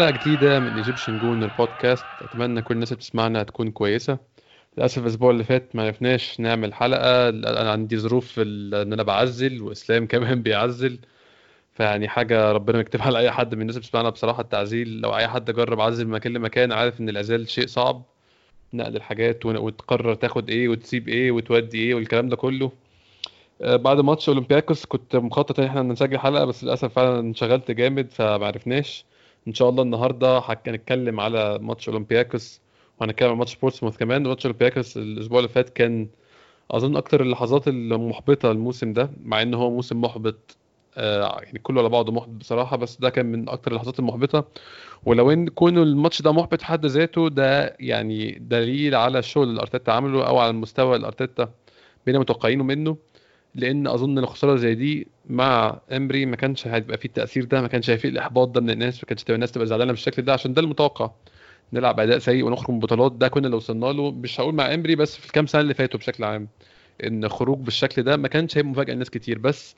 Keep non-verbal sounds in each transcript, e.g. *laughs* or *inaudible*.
حلقة جديدة من Egyptian Gunners البودكاست أتمنى كل الناس اللي بتسمعنا تكون كويسة. للأسف الأسبوع اللي فات ما عرفناش نعمل حلقة. أنا عندي ظروف إن أنا بعزل وإسلام *laughs* كمان بيعزل. فيعني حاجة ربنا يكتبها أي حد من الناس اللي بتسمعنا بصراحة التعزيل. لو أي حد جرب عزل من مكان لمكان عارف إن العزال شيء صعب. نقل الحاجات وتقرر تاخد إيه وتسيب إيه وتودي إيه والكلام ده كله. آه، بعد ماتش أولمبياكوس كنت مخطط إن إحنا نسجل حلقة بس للأسف فعلا انشغلت جامد فمعرفناش ان شاء الله النهارده هنتكلم على ماتش اولمبياكوس وهنتكلم على ماتش بورتسموث كمان. ماتش اولمبياكوس الأسبوع اللي فات كان اظن أكتر اللحظات المحبطه الموسم ده مع ان هو موسم محبط آه، يعني كله على بعضه محبط بصراحة بس ده كان من أكتر اللحظات المحبطة. ولو ان كون الماتش ده محبط حد ذاته ده يعني دليل على الشغل اللي أرتيتا عمله أو على المستوى اللي أرتيتا بينا متوقعينه منه. لأن أظن الخسارة زي دي مع إمري ما كانش هيبقى فيه التأثير ده ما كانش هيبقى فيه الإحباط ده من الناس ما كانش تبقى الناس تبقى زعلانة بالشكل ده. عشان ده المتوقع. نلعب أداء سيء ونخرج من بطولات ده كنا لو وصلنا له مش هقول مع إمري بس في الكام سنة اللي فاتوا بشكل عام إن خروج بالشكل ده ما كانش هيبقى مفاجأة لناس كتير. بس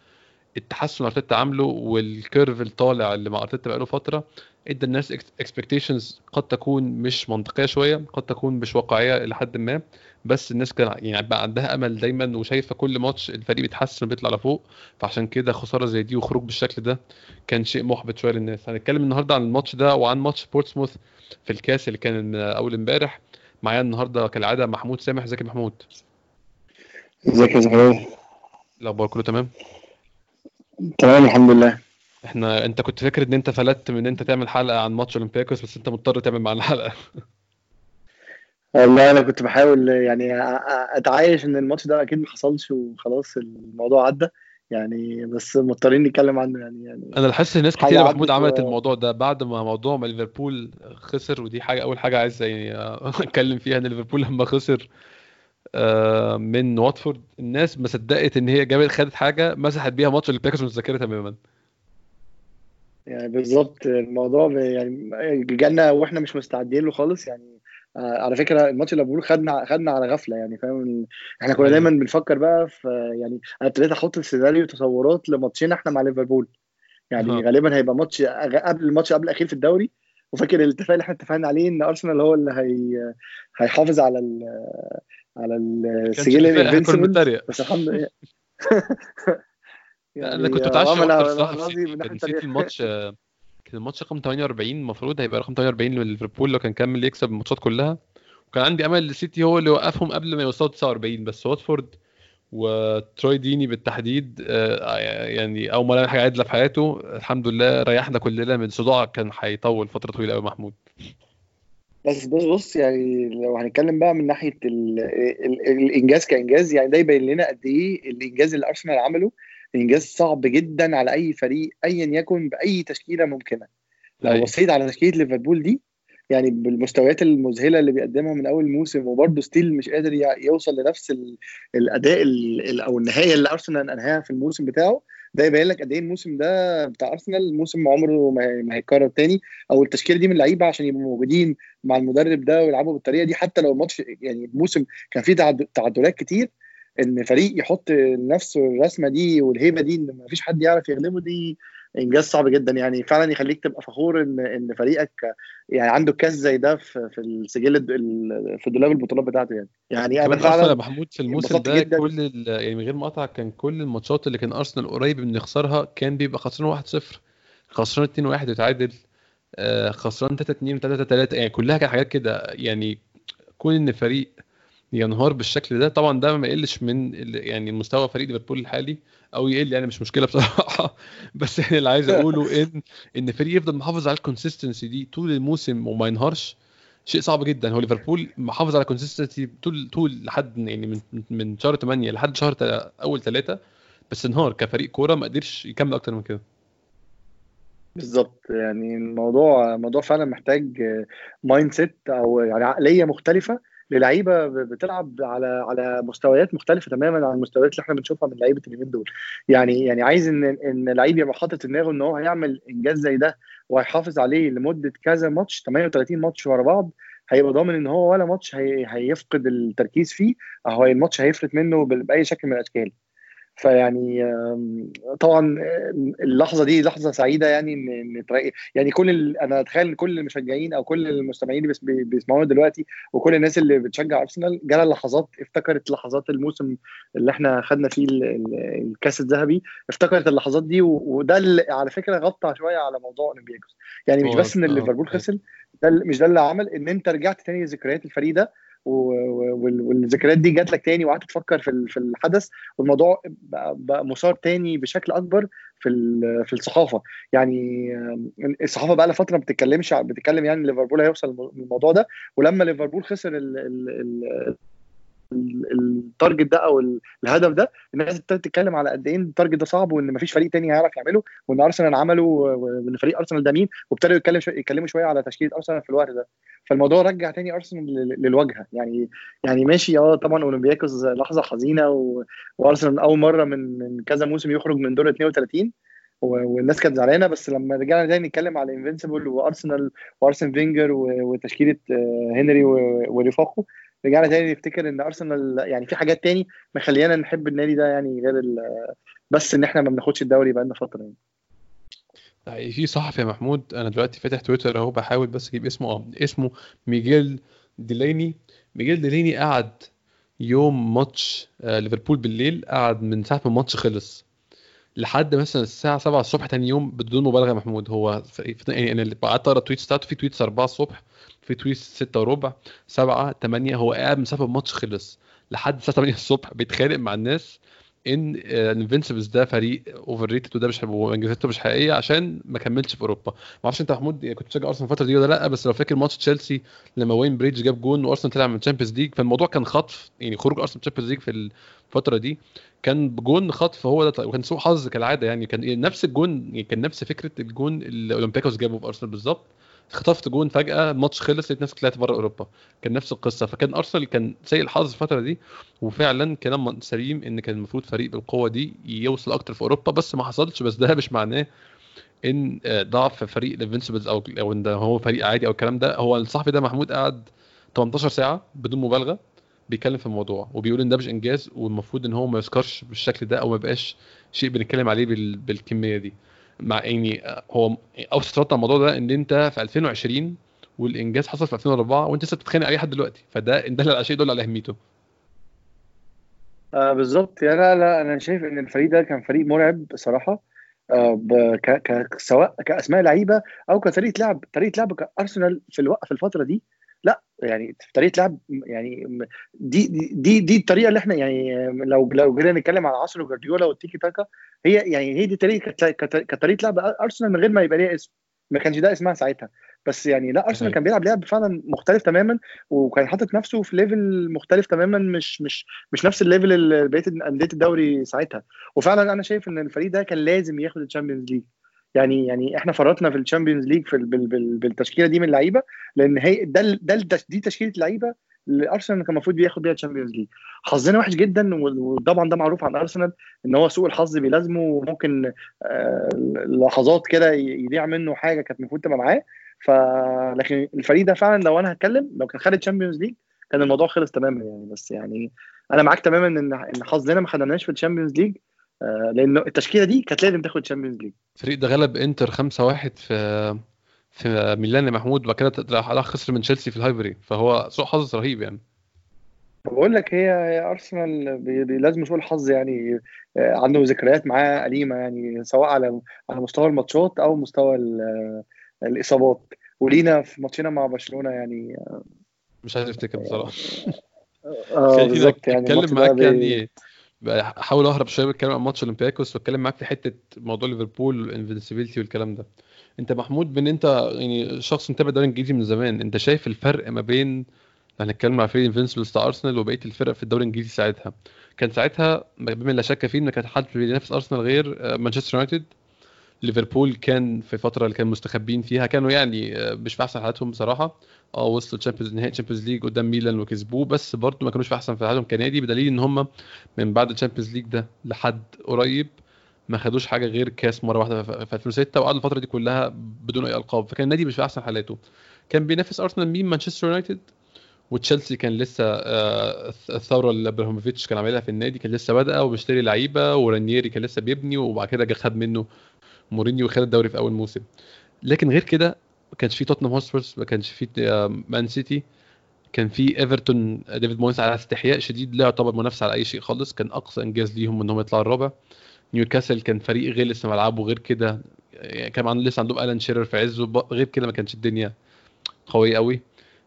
التحسن اللي أرتيتا عامله وال curve الطالع اللي مع أرتيتا بقاله فترة إدى الناس expectations قد تكون مش منطقية شوية قد تكون مش واقعية إلى حد ما. بس الناس كان يعني بقى عندها أمل دايما وشايفة كل ماتش الفريق بيتحسن وبيطلع لفوق فعشان كده خسارة زي دي وخروج بالشكل ده كان شيء محبط شوية للناس. هنتكلم النهارده عن الماتش ده وعن ماتش بورتسموث في الكاس اللي كان أول امبارح. معايا النهارده كالعادة محمود سامح. ازيك يا محمود؟ ازيك يا زهران الأخبار كله تمام؟ تمام الحمد لله. إحنا انت كنت فاكر إن انت فلتت من إن انت تعمل حلقة عن ماتش أولمبياكوس بس انت مضطر تعمل معانا حلقة. والله أنا كنت بحاول يعني أ- أ- أتعايش إن الماتش ده أكيد ما حصلش وخلاص الموضوع عدى. يعني بس مضطرين نتكلم عنه يعني يعني أنا لاحظت ناس حاجة كتير يا محمود عدت و- عملت الموضوع ده بعد ما موضوع ما ليفربول خسر ودي حاجة أول حاجة عايز يعني *laughs* أتكلم فيها إن ليفربول لما خسر آه، من واتفورد الناس ما صدقت إن هي جابت خدت حاجة مسحت بيها ماتش اولمبياكوس من الذاكره تماما. يعني بالظبط الموضوع ب- يعني جالنا وإحنا مش مستعدين له خالص يعني آه، على فكرة الماتش اللي بقوله خدنا خدنا على غفلة يعني فاهم؟ إحنا كنا أيوة. دايما بنفكر بقى في يعني أنا ابتديت أحط السيناريو تصورات لماتشين إحنا مع ليفربول. يعني أها. غالبا هيبقى ماتش قبل الماتش قبل الأخير في الدوري. وفاكر الاتفاق اللي إحنا اتفقنا عليه إن أرسنال هو اللي هي هيحافظ على ال على السجل ال invincible بس الحمد لله. *laughs* أنا كنت متعشم عمل- أكتر عمل- صراحة عمل في قصدي سيتي من كان ناحية سيتي تانية. الماتش الماتش رقم 48 المفروض هيبقى رقم 48 لليفربول لو كان كمل يكسب الماتشات كلها. وكان عندي أمل السيتي هو اللي يوقفهم قبل ما يوصلوا 49 بس واتفورد وتروي ديني بالتحديد آه، يعني أول ما لعب حاجة عادله في حياته. الحمد لله ريحنا كلنا من صداع كان هيطول فترة طويلة قوي محمود. بس بص بص يعني لو هنتكلم بقى من ناحية ال ال الإنجاز كإنجاز يعني ده يبين لنا قد إيه الإنجاز اللي أرسنال عمله إنجاز صعب جدا على أي فريق ايا يكن بأي تشكيلة ممكنة لو أيوة. بصيت على تشكيلة ليفربول دي يعني بالمستويات المذهلة اللي بيقدمها من أول موسم وبرده ستيل مش قادر يوصل لنفس ال- الأداء ال- ال- أو النهاية اللي أرسنال أنهاها في الموسم بتاعه ده يبين لك قد إيه الموسم ده بتاع أرسنال موسم عمره ما هي- ما هيتكرر تاني أو التشكيلة دي من اللعيبة عشان يبقوا موجودين مع المدرب ده ويلعبوا بالطريقة دي حتى لو الماتش يعني الموسم كان فيه تعد- تعادلات كتير إن فريق يحط نفسه الرسمة دي والهيبة دي إن ما فيش حد يعرف يغلبه دي إنجاز صعب جدا. يعني فعلا يخليك تبقى فخور إن إن فريقك يعني عنده كاس زي ده في في السجل في دولاب البطولات بتاعته يعني. يعني أنا أصلا يا فعلا محمود في الموسم ده جدا. كل يعني من غير ما اقطع كان كل الماتشات اللي كان أرسنال قريب من يخسرها كان بيبقى خسران 1-0 خسران 2-1 ويتعادل آه، خسران 3-2 و3-3 يعني كلها كانت حاجات كده. يعني كون إن فريق ينهار بالشكل ده. طبعا ده ما يقلش من يعني مستوى فريق ليفربول الحالي أو يقل يعني مش مشكلة بصراحة. *laughs* بس يعني اللي عايز أقوله ان إن فريق يفضل محافظ على ال consistency دي طول الموسم وما ينهارش شيء صعب جدا. هو ليفربول محافظ على consistency طول طول لحد يعني من من شهر 8 لحد شهر أول ثلاثة بس انهار كفريق كورة ما قدرش يكمل أكتر من كده. بالظبط. يعني الموضوع موضوع فعلا محتاج mindset أو يعني عقلية مختلفة للعيبة بتلعب على على مستويات مختلفة تماما عن المستويات اللي إحنا بنشوفها من لعيبة اليومين دول. يعني يعني عايز إن إن لعيب يبقى حاطط دماغه إن هو هيعمل إنجاز زي ده وهيحافظ عليه لمدة كذا ماتش 38 ماتش ورا بعض هيبقى ضامن إن هو ولا ماتش هي هيفقد التركيز فيه أو الماتش هيفلت منه بأي شكل من الأشكال. فيعني طبعا اللحظة دي لحظة سعيدة يعني ان يعني كل أنا أتخيل ان كل المشجعين أو كل المستمعين اللي بيسمعونا دلوقتي وكل الناس اللي بتشجع أرسنال جالها لحظات افتكرت لحظات الموسم اللي إحنا خدنا فيه الكأس الذهبي افتكرت اللحظات دي وده اللي على فكرة غطى شوية على موضوع أولمبياكوس. يعني مش بس إن ليفربول خسر ده مش ده اللي عمل إن أنت رجعت تاني ذكريات الفريق ده والذكريات دي جات لك تاني وقعدت تفكر في في الحدث والموضوع بقى, مثار تاني بشكل أكبر في في الصحافة. يعني الصحافة بقى لها فترة ما بتتكلمش بتتكلم يعني ليفربول هيوصل للموضوع ده ولما ليفربول خسر ال target ده أو الهدف ده الناس ابتدت تتكلم على قد إيه ال target ده صعب وإن مفيش فريق تاني هيعرف يعمله وإن أرسنال عمله وإن فريق أرسنال ده مين وابتدوا يتكلم شو يتكلموا شوية على تشكيلة أرسنال في الوقت ده فالموضوع رجع تاني أرسنال للواجهه يعني يعني ماشي آه طبعا أولمبياكوس لحظة حزينة. وأرسنال أول مرة من من كذا موسم يخرج من دور 32 والناس كانت زعلانة بس لما رجعنا تاني نتكلم على invincible وأرسنال وأرسين فينجر وتشكيلة هنري ورفاقه رجعنا تاني نفتكر إن أرسنال يعني في حاجات تاني مخليانا نحب النادي ده يعني غير بس إن إحنا ما بناخدش الدوري بقالنا فترة يعني. يعني في صحفي يا محمود أنا دلوقتي فاتح تويتر أهو بحاول بس أجيب اسمه آه اسمه ميجيل ديليني ميجيل ديليني قعد يوم ماتش ليفربول بالليل قعد من ساعة ما الماتش خلص لحد مثلا الساعة 7 الصبح تاني يوم بدون مبالغة محمود هو يعني أنا قعدت أقرأ ال tweets بتاعته في tweets 4 الصبح في tweet 6 وربع 7 8 هو قاعد من ساعه الماتش خلص لحد الساعة 8 الصبح بيتخانق مع الناس إن invincibles ده فريق overrated وده مش وانجازاته مش حقيقية عشان ما كملش في أوروبا. ما أعرفش أنت محمود كنت بتشجع أرسنال الفترة دي ولا لأ بس لو فاكر ماتش تشيلسي لما وين بريدج جاب جون وأرسنال طلع من ال Champions League فالموضوع كان خطف يعني خروج أرسنال ال Champions League في الفترة دي كان بجون خطف هو ده وكان سوء حظ كالعادة يعني كان نفس الجون يعني كان نفس فكرة الجون اللي أولمبياكوس جابه في أرسنال بالظبط. خطفت جون فجأة الماتش خلص لقيت نفسك طلعت بره أوروبا. كان نفس القصة. فكان أرسنال كان سيء الحظ الفترة دي وفعلا كلام سليم إن كان المفروض فريق بالقوة دي يوصل أكتر في أوروبا بس ما حصلش بس ده مش معناه إن ضعف فريق ال invincibles أو أو إن هو فريق عادي أو الكلام ده. هو الصحفي ده محمود قعد 18 ساعة بدون مبالغة بيتكلم في الموضوع وبيقول إن ده مش إنجاز والمفروض إن هو ما يذكرش بالشكل ده أو ما يبقاش شيء بنتكلم عليه بالكمية دي. مع يعني هو أوسط رد على الموضوع ده إن أنت في 2020 والإنجاز حصل في 2004 وأنت لسه بتتخانق عليه لحد دلوقتي فده ده شيء يدل على أهميته. آه بالظبط. يعني لا لا أنا شايف إن الفريق ده كان فريق مرعب بصراحة. آه ك ك سواء كأسماء لعيبة أو كطريقة لعب طريقة لعب ارسنال في الوقت في الفترة دي لا يعني طريقة لعب يعني دي دي دي الطريقة اللي إحنا يعني لو لو جينا نتكلم على عصر جوارديولا والتيكي تاكا هي يعني هي دي طريقة كطريقة لعب أرسنال من غير ما يبقى ليها اسم. ما كانش ده اسمها ساعتها. بس يعني لا أرسنال كان بيلعب لعب فعلا مختلف تماما وكان حاطط نفسه في level مختلف تماما مش مش مش نفس ال level اللي بقية أندية الدوري ساعتها. وفعلا أنا شايف إن الفريق ده كان لازم ياخد ال Champions League يعني يعني إحنا فرطنا في ال Champions League في بالتشكيلة دي من اللعيبة لأن هي ده ده دي تشكيلة لعيبة اللي أرسنال كان المفروض بياخد بيها ال Champions League حظنا وحش جدا وطبعا ده معروف عن أرسنال إن هو سوء الحظ بيلازمه وممكن آه لحظات كده يضيع منه حاجة كانت المفروض تبقى معاه. ف لكن الفريق ده فعلا لو أنا هتكلم لو كان خد ال Champions League كان الموضوع خلص تماما يعني. بس يعني أنا معاك تماما إن إن حظنا ما خدناش في ال Champions League لأن التشكيلة دي كانت لازم تاخد Champions League الفريق ده غلب إنتر 5-1 في في ميلان يا محمود وبعد كده راح خسر من تشيلسي في الهايبري فهو سوء حظ رهيب يعني. بقول لك هي أرسنال لازم سوء الحظ يعني عنده ذكريات معاه أليمة يعني سواء على على مستوى الماتشات أو مستوى الإصابات. ولينا في ماتشنا مع برشلونة يعني مش عايز أفتكر بصراحة. آه *laughs* بالظبط يعني اتكلم معاك يعني احاول اهرب شوية بتكلم عن ماتش اولمبياكوس واتكلم معاك في حتة موضوع ليفربول وال invincibility والكلام ده. انت محمود بما إن انت يعني شخص متابع الدوري الانجليزي من زمان انت شايف الفرق ما بين هنتكلم على فريق invincibles بتاع ارسنال وبقية الفرق في الدوري الانجليزي ساعتها؟ كان ساعتها بما لا شك فيه إن كان حد بينافس ارسنال غير مانشستر يونايتد ليفربول كان في فترة اللي كانوا مستخبين فيها كانوا يعني مش في أحسن حالاتهم بصراحة. آه وصلوا Champions نهائي Champions League قدام ميلان وكسبوه بس برضه ما كانوش في أحسن حالاتهم كنادي بدليل إن هم من بعد ال Champions League ده لحد قريب ما خدوش حاجة غير كاس مرة واحدة في 2006 وقعدوا الفترة دي كلها بدون أي ألقاب. فكان النادي مش في أحسن حالاته. كان بينافس ارسنال مين؟ مانشستر يونايتد وتشيلسي كان لسه آه، الثورة اللي أبراموفيتش كان عاملها في النادي كان لسه بادئة وبيشتري لعيبة ورانييري كان لسه بيبني وبعد كده جه خد منه مورينيو وخد الدوري في أول موسم. لكن غير كده ما كانش في توتنهام هوسبرز ما كانش في مان سيتي. كان في إيفرتون ديفيد مويس على استحياء شديد لا يعتبر منافس على أي شيء خالص. كان أقصى إنجاز ليهم انهم يطلعوا الرابع. نيوكاسل كان فريق غلس ملعبه غير كده يعني كان لسه عندهم ألان شيرر في عزه غير كده ما كانش الدنيا قوية قوي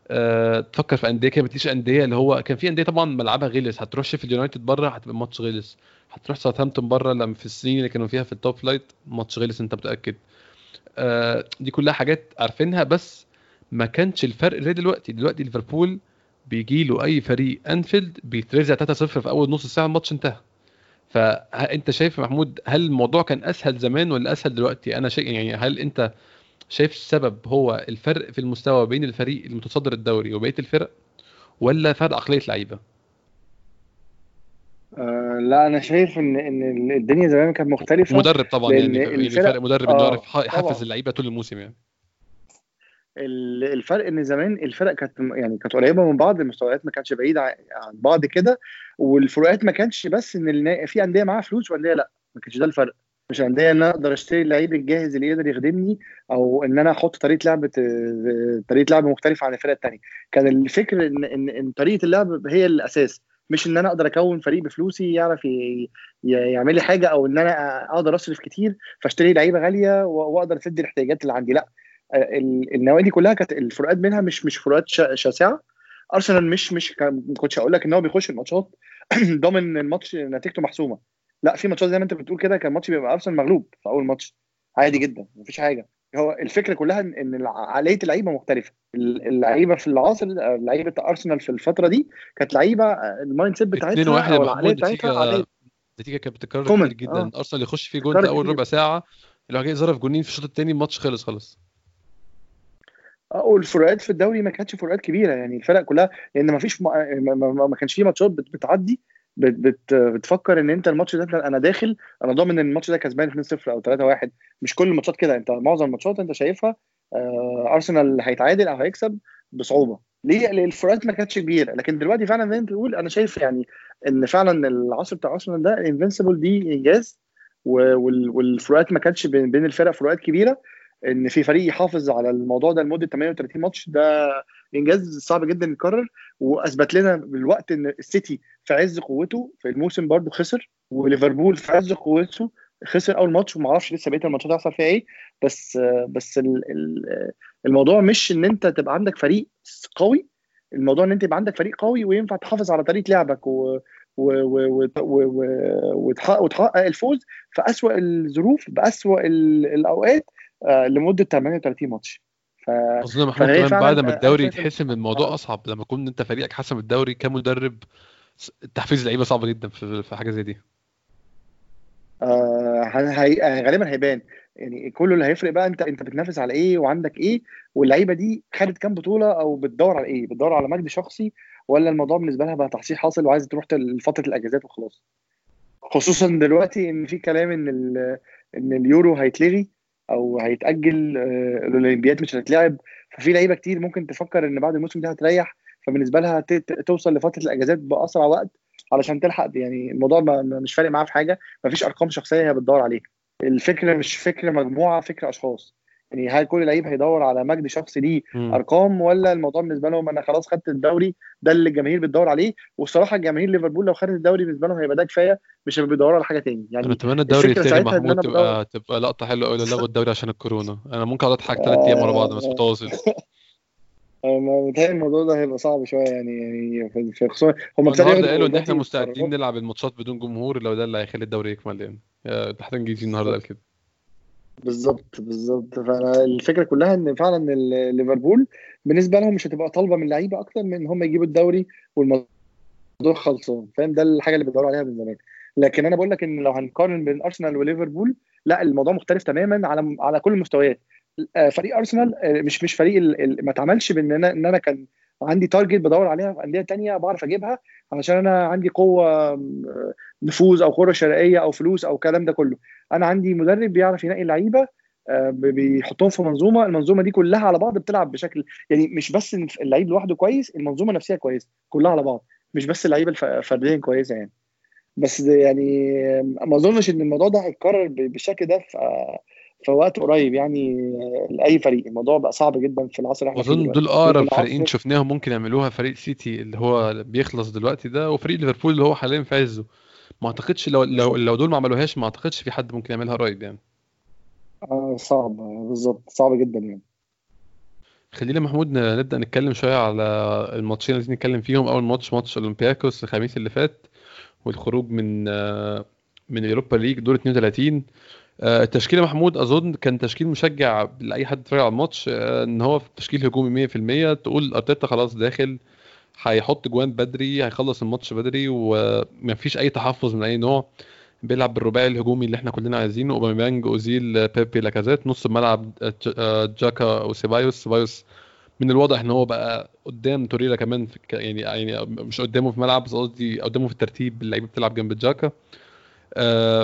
أه تفكر في أندية كده ما أندية اللي هو كان في أندية طبعا ملعبها غلس. هتروح شيفيلد يونايتد بره هتبقى ماتش غلس. هتروح ساوثهامبتون بره لما في السنين اللي كانوا فيها في ال top flight ماتش غلس أنت متأكد. أه دي كلها حاجات عارفينها بس ما كانش الفرق زي دلوقتي. دلوقتي ليفربول بيجي له أي فريق انفيلد بيترزع 3-0 في أول نص ساعة الماتش انتهى. فانت شايف محمود هل الموضوع كان أسهل زمان ولا أسهل دلوقتي؟ أنا شيء يعني هل أنت شايف السبب هو الفرق في المستوى بين الفريق المتصدر الدوري وبقية الفرق ولا فرق عقلية لعيبة؟ آه لا أنا شايف إن إن الدنيا زمان كانت مختلفة مدرب طبعا يعني الفرق مدرب انه يعرف يحفز اللعيبة طول الموسم يعني. الفرق إن زمان الفرق كانت يعني كانت قريبة من بعض المستويات ما كانتش بعيدة عن بعض كده والفروقات ما كانش بس إن في أندية معاها فلوس وأندية لأ ما كانش ده الفرق. مش انديه ان أنا أقدر اشتري اللعيب الجاهز اللي يقدر يخدمني أو ان أنا أحط طريقة لعب طريقة لعب مختلفة عن الفرق الثانية كان الفكر ان ان, إن طريقة اللعب هي الأساس مش ان أنا أقدر اكون فريق بفلوسي يعرف يعمل لي حاجة أو ان أنا أقدر اصرف كتير فاشتري لعيبة غالية واقدر اسد الاحتياجات اللي عندي. لا النوادي كلها كانت الفروقات بينها مش مش فروقات شاسعة. أرسنال مش مش ما كنتش هقول لك إن هو بيخش الماتشات *clears throat* ضامن الماتش نتيجته محسومة. لا في ماتشات زي ما انت بتقول كده كان ماتش بيبقى أرسنال مغلوب في أول ماتش. عادي جدا مفيش حاجة. هو الفكرة كلها ان عقلية اللعيبة مختلفة. اللعيبة في العصر لعيبه أرسنال في الفترة دي كانت لعيبة ال mindset بتاعتها أو العقلية بتاعتها النتيجه كانت بتتكرر كتير جدا. آه. أرسنال يخش فيه جول في أول ربع ساعة لو جاي ظرف جونين في الشوط الثاني الماتش خلص خلاص. والفروقات في الدوري ما كانتش فروقات كبيرة يعني الفرق كلها لأن ما فيش ما, ما, ما كانش في ماتشات بتعدي بت بت بتفكر إن انت الماتش ده أنا داخل أنا ضامن إن الماتش ده كسبان 2-0 أو 3-1 مش كل الماتشات كده أنت معظم الماتشات أنت شايفها آه أرسنال هيتعادل أو هيكسب بصعوبة. ليه؟ الفروقات ما كانتش كبيرة. لكن دلوقتي فعلا زي أنت بتقول أنا شايف يعني إن فعلا العصر بتاع أرسنال ده الانفنسبل دي إنجاز. والفروقات ما كانتش بين الفرق فروقات كبيرة. إن في فريق يحافظ على الموضوع ده لمدة 38 ماتش ده إنجاز صعب جدا يتكرر وأثبت لنا بالوقت إن السيتي في عز قوته في الموسم برده خسر وليفربول في عز قوته خسر أول ماتش وما أعرفش لسه بقية الماتشات هيحصل فيها إيه. بس بس الموضوع مش إن أنت تبقى عندك فريق قوي الموضوع إن أنت يبقى عندك فريق قوي وينفع تحافظ على طريقة لعبك و وتحقق الفوز في اسوء الظروف باسوء الأوقات آه، لمدة 38 ماتش. ف... أظن محمود كمان بعد ما الدوري يتحسم الموضوع أصعب لما يكون أنت فريقك حسم الدوري كمدرب تحفيز اللعيبه صعبة جدا في حاجة زي دي. آه هي... غالبا هيبان. يعني كله اللي هيفرق بقى أنت أنت بتنافس على إيه وعندك إيه واللعيبة دي خدت كام بطولة أو بتدور على إيه؟ بتدور على مجد شخصي ولا الموضوع بالنسبة لها بقى تحصيل حاصل وعايزة تروح لفترة الأجازات وخلاص؟ خصوصا دلوقتي إن في كلام إن إن اليورو هيتلغي أو هيتأجل آه، الأولمبياد مش هتتلعب. ففي لعيبة كتير ممكن تفكر إن بعد الموسم ده هتريح. فبالنسبة لها توصل لفترة الإجازات بأسرع وقت علشان تلحق. يعني الموضوع مش فارق معاها في حاجة. مفيش أرقام شخصية هي بتدور عليها. الفكرة مش فكرة مجموعة فكرة أشخاص. يعني هل كل لعيب هيدور على مجد شخصي ليه أرقام ولا الموضوع بالنسبة لهم أنا خلاص خدت الدوري ده اللي الجماهير بتدور عليه؟ والصراحة الجماهير ليفربول لو خدت الدوري بالنسبة لهم هيبقى ده كفاية مش بيدوروا على حاجة تاني. يعني أنا أتمنى الدوري يتلغي محمود تبقى تبقى لقطة حلوة قوي لو *laughs* الدوري عشان الكورونا. أنا ممكن أقعد أضحك ثلاث أيام ورا بعض بس متواصل. *laughs* متهيألي الموضوع ده هيبقى صعب شوية يعني يعني في خصوصا هم النهارده قالوا إن إحنا مستعدين نلعب الماتشات بدون جمهور لو ده اللي هيخلي الدوري يكمل يعني. تحت إنجليزي النهارده قال كده. بالظبط بالظبط. فالفكرة كلها إن فعلا ليفربول بالنسبة لهم مش هتبقى طالبة من اللعيبه أكتر من إن هم يجيبوا الدوري والموضوع خلصان. فاهم؟ ده الحاجة اللي بيدوروا عليها من زمان. لكن أنا بقول لك إن لو هنقارن بين أرسنال وليفربول لأ الموضوع مختلف تماما على على كل المستويات. آه، فريق أرسنال آه، مش مش فريق ما اتعملش بإن أنا إن أنا كان عندي تارجت بدور عليها في أندية تانية بعرف أجيبها علشان أنا عندي قوة نفوذ أو قوة شرائية أو فلوس أو الكلام ده كله. أنا عندي مدرب بيعرف ينقي اللعيبة آه، بيحطهم في منظومة المنظومة دي كلها على بعض بتلعب بشكل يعني مش بس اللعيب لوحده كويس المنظومة نفسها كويسة كلها على بعض مش بس اللعيبة الف- فرديا كويسة يعني. بس يعني ما أظنش إن الموضوع ده هيتكرر بالشكل ده في في وقت قريب يعني لأي فريق. الموضوع بقى صعب جدا في العصر إحنا دلوقتي دول أقرب فريقين شفناهم ممكن يعملوها فريق سيتي اللي هو بيخلص دلوقتي ده وفريق ليفربول اللي هو حاليا في عزه. ما أعتقدش لو لو لو دول ما عملوهاش ما أعتقدش في حد ممكن يعملها قريب يعني. آه، صعب. بالظبط. صعب جدا يعني. خلينا محمود ن- نبدأ نتكلم شوية على الماتشين اللي نتكلم فيهم. أول ماتش ماتش أولمبياكوس الخميس اللي فات والخروج من آه، من ال Europa League دور 32 آه، التشكيل يا محمود أظن كان تشكيل مشجع لأي حد اتفرج على الماتش آه، إن هو في تشكيل هجومي 100% تقول أرتيتا خلاص داخل هيحط إجوان بدري هيخلص الماتش بدري ومفيش أي تحفظ من أي نوع بيلعب بالرباعي الهجومي اللي إحنا كلنا عايزينه أوباميانج أوزيل بيبي لاكازيت نص الملعب آه، جاكا وسيبايوس. سيبايوس من الواضح إن هو بقى قدام توريرا كمان يعني يعني مش قدامه في الملعب بس قصدي قدامه في الترتيب اللعيبة بتلعب جنب جاكا. آه،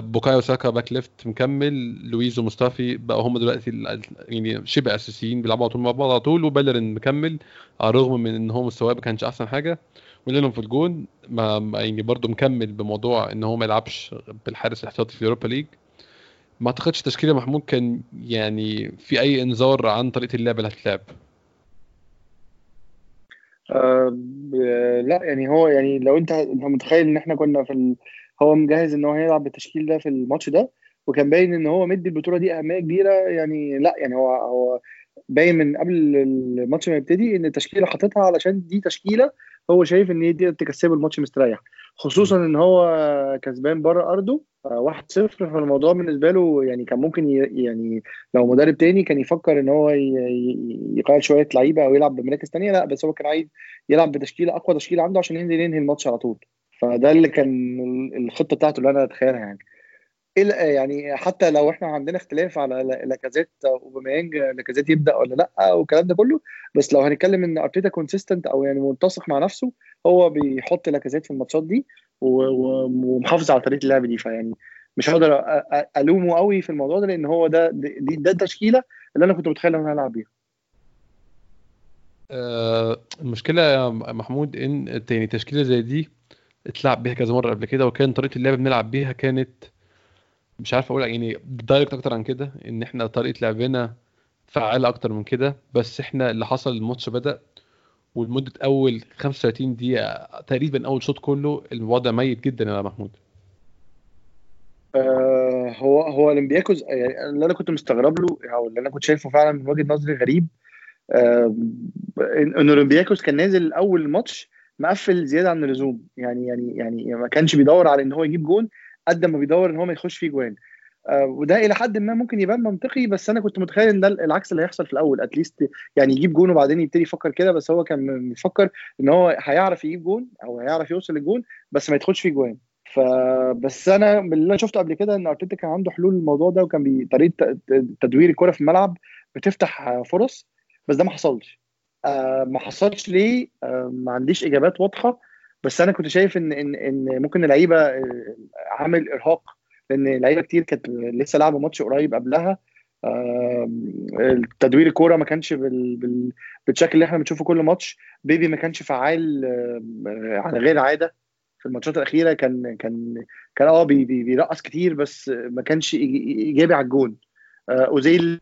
بوكايو ساكا back left مكمل لويز ومصطفي بقوا هم دلوقتي يعني شبه أساسيين بيلعبوا على طول مع بعض على طول وبيلرين مكمل على الرغم من إن هو مستواه ما كانش أحسن حاجة ولينهم في الجون ما يعني برضه مكمل بموضوع إن هو ما يلعبش بالحارس الاحتياطي في اليوروبا ليج ما أعتقدش تشكيلة محمود كان يعني في أي إنذار عن طريقة اللعب اللي هتتلعب آه ب- لا يعني هو يعني لو انت أنت متخيل إن إحنا كنا في. هو مجهز إن هو هيلعب بالتشكيل ده في الماتش ده وكان باين إن هو مدي البطولة دي أهمية كبيرة. يعني لا يعني هو هو باين من قبل الماتش ما يبتدي إن التشكيلة حاططها علشان دي تشكيلة هو شايف إن هي دي تكسبه الماتش مستريح. خصوصا إن هو كسبان بره أرضه آه، 1-0 فالموضوع بالنسبة له يعني كان ممكن. يعني لو مدرب تاني كان يفكر إن هو يغير شوية لعيبة أو يلعب بمراكز تانية لا بس هو كان عايز يلعب بتشكيلة أقوى تشكيلة عنده عشان ينزل ينهي الماتش على طول. فده اللي كان الخطة بتاعته اللي أنا أتخيلها يعني. إلا- يعني حتى لو إحنا عندنا اختلاف على لا- لاكازيت أوباميانج لاكازيت يبدأ ولا لأ والكلام ده كله بس لو هنتكلم إن أرتيتا consistent أو يعني متسق مع نفسه هو بيحط لاكازيت في الماتشات دي ومحافظ على طريقة اللعب دي. فيعني مش هقدر ألومه قوي في الموضوع ده لأن هو ده دي ده التشكيلة اللي أنا كنت متخيل إن أنا هلعب بيها. آه، المشكلة يا محمود إن يعني تشكيلة زي دي اتلعب بيها كذا مرة قبل كده وكان طريقة اللعب بنلعب بيها كانت مش عارف أقول يعني دايركت أكتر عن كده إن إحنا طريقة لعبنا فعالة أكتر من كده. بس إحنا اللي حصل الماتش بدأ ولمدة أول 35 دقيقة تقريبا أول شوط كله الوضع ميت جدا يا محمود. آه، هو هو أولمبياكوس يعني اللي أنا كنت مستغرب له أو اللي أنا كنت شايفه فعلا من وجهة نظري غريب آه، إن أولمبياكوس كان نازل أول ماتش مقفل زيادة عن اللزوم. يعني يعني يعني ما كانش بيدور على إن هو يجيب جون قد ما بيدور إن هو ما يخش فيه جوان. آه، وده إلى حد ما ممكن يبان منطقي بس أنا كنت متخيل إن ده العكس اللي هيحصل في الأول. at least يعني يجيب جون وبعدين يبتدي يفكر كده بس هو كان بيفكر إن هو هيعرف يجيب جون أو هيعرف يوصل للجون بس ما يدخلش فيه جوان. فبس أنا اللي أنا شفته قبل كده إن أرتيتا كان عنده حلول للموضوع ده وكان بطريقه تدوير الكرة في الملعب بتفتح فرص بس ده ما حصلش. آه ما حصلش ليه. آه ما عنديش إجابات واضحة. بس أنا كنت شايف إن إن إن ممكن اللعيبة آه، عامل إرهاق لأن لعيبه كتير كانت لسه لعبوا ماتش قريب قبلها. تدوير الكورة ما كانش بال بال بالشكل اللي إحنا بنشوفه كل ماتش. بيبي ما كانش فعال على غير عادة. في الماتشات الأخيرة كان كان كان آه بيبي بيرقص كتير بس ما كانش إيجابي على الجون. أوزيل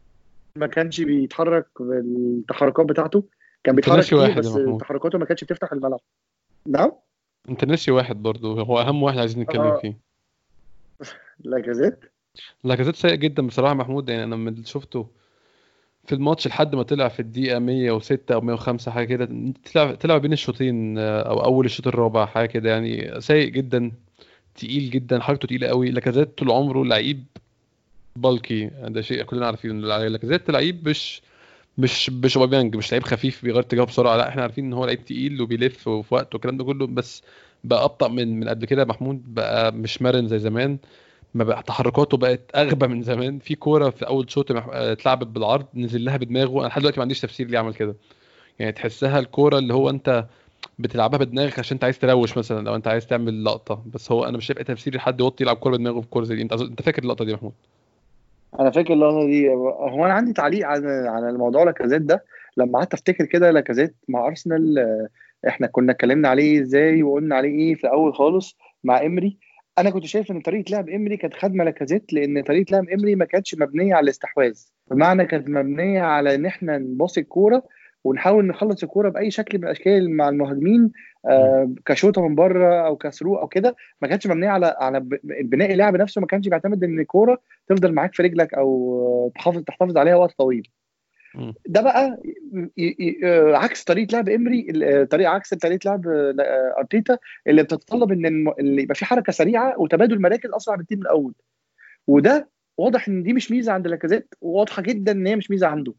ما كانش بيتحرك بالتحركات بتاعته. كان بيتحرك كتير بس محمود. تحركاته ما كانتش بتفتح الملعب. نعم؟ انت ناسي واحد برضو هو أهم واحد عايزين نتكلم آه. فيه. *laughs* لاكازيت؟ لاكازيت سيء جدا بصراحة يا محمود يعني أنا من اللي شفته في الماتش لحد ما طلع في الدقيقة 106 أو 105 حاجة كده طلع طلع بين الشوطين آه، أو أول الشوط الرابع حاجة كده يعني سيء جدا تقيل جدا حركته تقيلة قوي. لاكازيت طول عمره لعيب bulky ده شيء كلنا عارفين لاكازيت لعيب مش مش مش اوباميانج مش لعيب خفيف بيغير اتجاهه بسرعة لا إحنا عارفين إن هو لعيب تقيل وبيلف وفي وقت والكلام ده كله بس بقى أبطأ من من قبل كده محمود بقى مش مرن زي زمان ما بقى تحركاته بقت أغبى من زمان في كورة في أول شوط آه، اتلعبت بالعرض نزل لها بدماغه أنا لحد دلوقتي ما عنديش تفسير ليه عمل كده. يعني تحسها الكورة اللي هو أنت بتلعبها بدماغك عشان أنت عايز تروش مثلا لو أنت عايز تعمل لقطة بس هو أنا مش أي تفسير لحد يوطي يلعب كورة بدماغه في كورة زي دي. أنت أنت فاكر اللقطة دي يا محمود؟ أنا فاكر اللقطه دي هو أنا عندي تعليق عن عن الموضوع لاكازيت ده. لما قعدت افتكر كده لاكازيت مع أرسنال إحنا كنا اتكلمنا عليه إزاي وقلنا عليه إيه في الأول خالص مع إمري. أنا كنت شايف إن طريقة لعب إمري كانت خدمه لاكازيت لأن طريقة لعب إمري ما كانتش مبنية على الاستحواذ. بمعنى كانت مبنية على إن إحنا نباص الكورة ونحاول نخلص الكورة بأي شكل من الأشكال مع المهاجمين آه كشوطة من بره أو كسرو أو كده ما كانتش مبنية على على بناء اللعب نفسه ما كانش بيعتمد إن الكورة تفضل معاك في رجلك أو تحافظ تحتفظ عليها وقت طويل. ده بقى آه، عكس طريقة لعب إمري آه، طريقة عكس طريقة لعب آه، أرتيتا اللي بتتطلب إن اللي يبقى في حركة سريعة وتبادل مراكز أسرع بكتير من الأول. وده واضح إن دي مش ميزة عند لاكازيت وواضحه جدا إن هي مش ميزة عنده.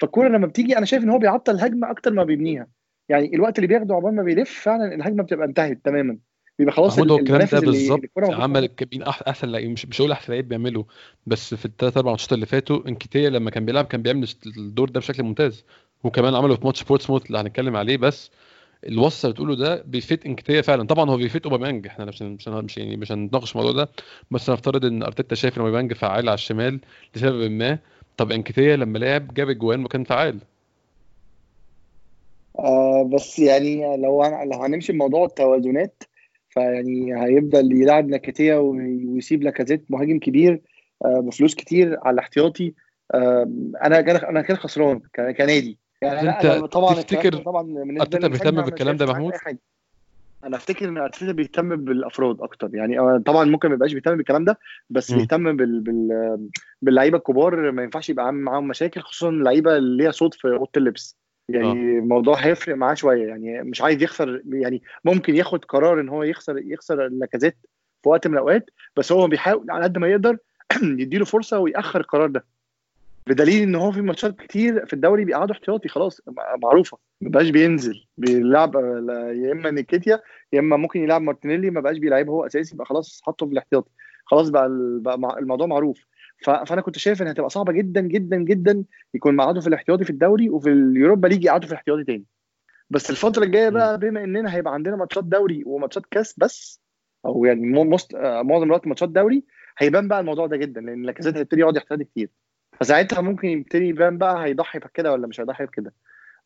فالكوره لما بتيجي أنا شايف إن هو بيعطل الهجمة أكتر ما بيبنيها. يعني الوقت اللي بياخده عقبال ما بيلف فعلا الهجمة بتبقى انتهت تماما. بيبقى خلاص هو الكلام ده بالظبط عمل مين أحسن لعيب مش مش هقول أحسن لعيب بيعمله بس في الثلاث أربع ماتشات اللي فاتوا انكيتيا لما كان بيلعب كان بيعمل الدور ده بشكل ممتاز. وكمان عمله في ماتش بورتسموث اللي هنتكلم عليه بس الوصف اللي بتقوله ده بي fit انكيتيا فعلا. طبعا هو بي fit أوباميانج إحنا مش مش مش يعني مش هنتناقش الموضوع ده بس نفترض إن أرتيتا شايف إن أوباميانج فعال على الشمال لسبب ما طب انكيتيا لما لعب جاب اجوان وكان فعال. آه بس يعني لو لو هنمشي بموضوع التوازنات فيعني هيفضل يلعب لاكاتيا ويسيب لاكازيت مهاجم كبير آه بفلوس كتير على الاحتياطي آه أنا أنا كده خسران كنادي. يعني أنت طبعا تفتكر طبعا ارتيتا بيهتم بالكلام ده محمود؟ أنا أفتكر إن أرتيتا بيهتم بالأفراد أكتر. يعني طبعا ممكن ما يبقاش بيهتم بالكلام ده بس م. بيهتم بال... بال... باللعيبة الكبار. ما ينفعش يبقى معاهم مشاكل خصوصا اللعيبه اللي ليها صوت في أوضة اللبس. يعني آه. الموضوع هيفرق معاه شوية. يعني مش عايز يخسر يعني ممكن ياخد قرار إن هو يخسر يخسر اللاكازيت في وقت من الأوقات بس هو بيحاول على قد ما يقدر *clears throat* يديله فرصة ويأخر القرار ده. بدليل إن هو في ماتشات كتير في الدوري بيقعدوا احتياطي خلاص معروفة ما بقاش بينزل بيلعب يا إما نيكيتيا يا إما ممكن يلعب مارتينيلي ما بقاش بيلعب هو أساسي يبقى خلاص حطه في الاحتياطي خلاص بقى الموضوع معروف. فأنا كنت شايف انها هتبقى صعبة جدا جدا جدا يكون مقعده في الاحتياطي في الدوري وفي اليوروبا ليج يقعدوا في الاحتياطي تاني. بس الفترة الجاية بقى بما إننا هيبقى عندنا ماتشات دوري وماتشات كاس بس أو يعني مست... معظم الوقت ماتشات دوري هيبان بقى الموضوع ده جدا لأن لاكازيت هيبتدي يقعد احتياطي كتير. فساعتها ممكن يبتدي يبان بقى هيضحي بكده ولا مش هيضحي بكده.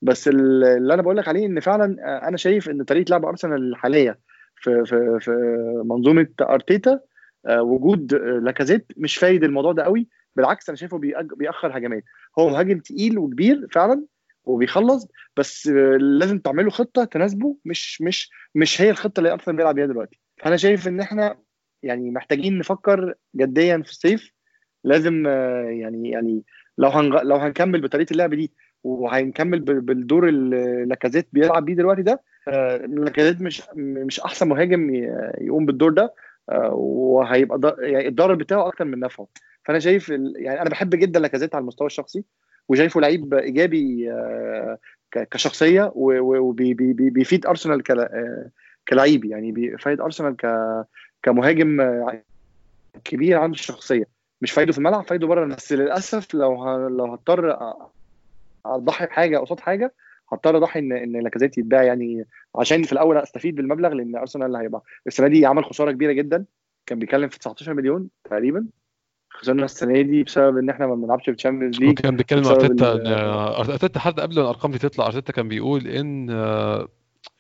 بس اللي أنا بقول لك عليه إن فعلا أنا شايف إن طريقة لعب أرسنال الحالية في في في منظومة أرتيتا آه، وجود لاكازيت مش فايد الموضوع ده قوي. بالعكس أنا شايفه بيأخر هجمات. هو مهاجم تقيل وكبير فعلا وبيخلص بس لازم تعملوا خطة تناسبه. مش مش مش هي الخطة اللي أرسنال بيلعب بيها دلوقتي. فأنا شايف إن إحنا يعني محتاجين نفكر جديا في الصيف. لازم يعني يعني لو هنغ... لو هنكمل بطريقة اللعب دي وهنكمل بالدور اللي لاكازيت بيلعب بيه دلوقتي ده آه، لاكازيت مش مش أحسن مهاجم يقوم بالدور ده آه، وهيبقى يعني الضرر بتاعه أكتر من نفعه. فأنا شايف يعني أنا بحب جدا لاكازيت على المستوى الشخصي وشايفه لعيب إيجابي آه، كشخصية وبيفيد أرسنال آه، كلعيب يعني بيفيد أرسنال كمهاجم آه، كبير عنده شخصيه مش فايدة في الملعب فايدة بره. بس للأسف لو لو هضطر أضحي بحاجة قصاد حاجة هضطر أضحي ان إن لاكازيت يتباع يعني عشان في الأول أستفيد بالمبلغ لأن أرسنال هيبقى السنة دي عمل خسارة كبيرة جدا. كان بيتكلم في 19 مليون تقريبا. خسرنا السنة دي بسبب إن إحنا ما بنلعبش في الشامبيونز ليج كان بيتكلم أرتيتا أرتيتا حتى قبل الأرقام دي تطلع أرتيتا كان بيقول إن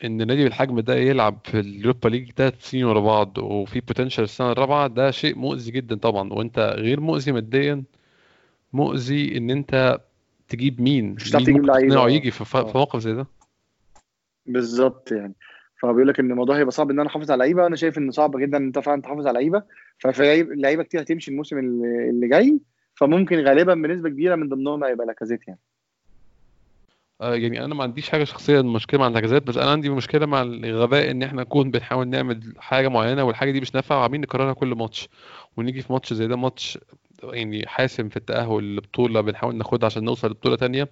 إن نادي بالحجم ده يلعب في اليوروبا ليج ثلاث سنين ورا بعض وفي potential السنة الرابعة ده شيء مؤذي جدا طبعا. وأنت غير مؤذي ماديا مؤذي إن أنت تجيب مين؟ مش هتعرف تجيب لعيبة. يجي في, في موقف زي ده؟ بالظبط يعني. فبيقول لك إن الموضوع هيبقى صعب إن أنا أحافظ على لعيبة أنا شايف انه صعب جدا إن أنت فعلا تحافظ على لعيبة. ففي لعيبة كتير هتمشي الموسم اللي جاي فممكن غالبا بنسبة كبيرة من ضمنهم هيبقى لاكازيت يعني. آه يعني أنا ما عنديش حاجة شخصية مشكله مع لاكازيت بس أنا عندي مشكلة مع الغباء إن إحنا نكون بنحاول نعمل حاجة معينة والحاجة دي مش نافعة وعاملين نكررها كل ماتش. ونيجي في ماتش زي ده ماتش يعني حاسم في التأهل لبطولة بنحاول ناخدها عشان نوصل لبطولة تانية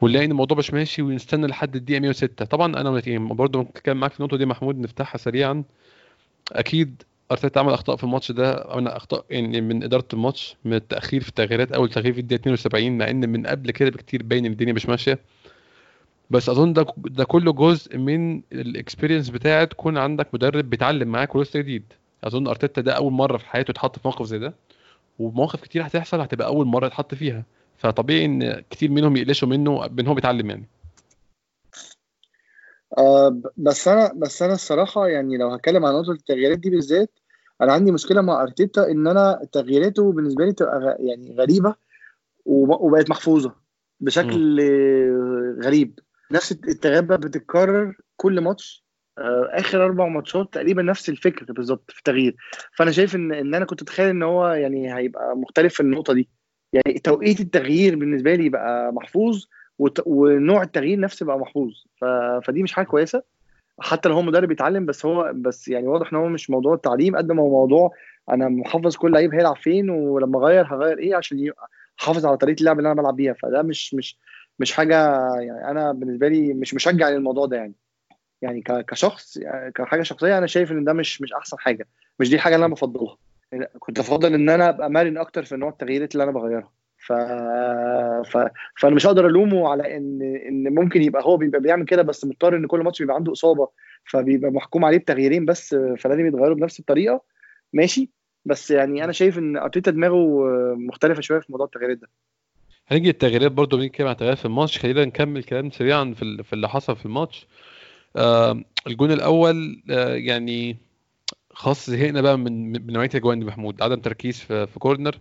ونلاقي إن الموضوع مش ماشي ونستنى لحد الدقيقة 106 طبعا أنا يعني برضه أتكلم معاك في النقطة دي محمود نفتحها سريعا. أكيد أرتيتا عمل أخطاء في الماتش ده عمل أخطاء يعني من إدارة الماتش من التأخير في التغييرات أول تغيير في الدقيقة 72 مع إن من قبل كده بكتير باين إن الدنيا مش ماشية. بس أظن ده ده كله جزء من ال experience بتاعه تكون عندك مدرب بيتعلم معاك ولسه جديد. أظن أرتيتا ده أول مرة في حياته يتحط في موقف زي ده ومواقف كتير هتحصل هتبقى أول مرة يتحط فيها. فطبيعي إن كتير منهم يقلشوا منه بان هو بيتعلم يعني. آه بس أنا بس أنا الصراحة يعني لو هتكلم عن نقطة التغييرات دي بالذات أنا عندي مشكله مع ارتيتا ان أنا تغييراته بالنسبة لي تبقى يعني غريبه وبقت محفوظه بشكل م. غريب. نفس التغييرات بتتكرر كل ماتش. آه، آخر أربع ماتشات تقريبا نفس الفكر بالظبط في التغيير. فأنا شايف ان إن أنا كنت أتخيل إن هو يعني هيبقى مختلف في النقطة دي. يعني توقيت التغيير بالنسبة لي بقى محفوظ ونوع التغيير نفسه بقى محفوظ. ف... فدي مش حاجة كويسة. حتى لو هو مدرب بيتعلم بس هو بس يعني واضح إن هو مش موضوع التعليم قد ما هو موضوع أنا محافظ كل لعيب هيلعب فين ولما أغير هغير إيه عشان أحافظ على طريقة اللعب اللي أنا بلعب بيها. فده مش مش مش حاجة يعني أنا بالنسبة لي مش مشجع للموضوع ده يعني. يعني كشخص كحاجة شخصية أنا شايف إن ده مش مش أحسن حاجة. مش دي الحاجة اللي أنا بفضلها. كنت أفضل إن أنا أبقى مرن أكتر في نوع التغييرات اللي أنا بغيرها. ف... ف... فأنا مش هقدر ألومه على ان إن ممكن يبقى هو بيبقى بيعمل كده بس مضطر إن كل ماتش بيبقى عنده إصابة فبيبقى محكوم عليه بتغييرين بس فلازم يتغيروا بنفس الطريقة. ماشي. بس يعني أنا شايف إن أرتيتا دماغه مختلفة شوية في موضوع التغييرات ده. هنيجي التغييرات برضه بنتكلم عن التغييرات في الماتش؟ خلينا نكمل كلام سريعا في, في اللي حصل في الماتش. آه الجون الأول آه يعني خلاص زهقنا بقى من من نوعية الأجوان دي محمود. عدم تركيز في, في كورنر.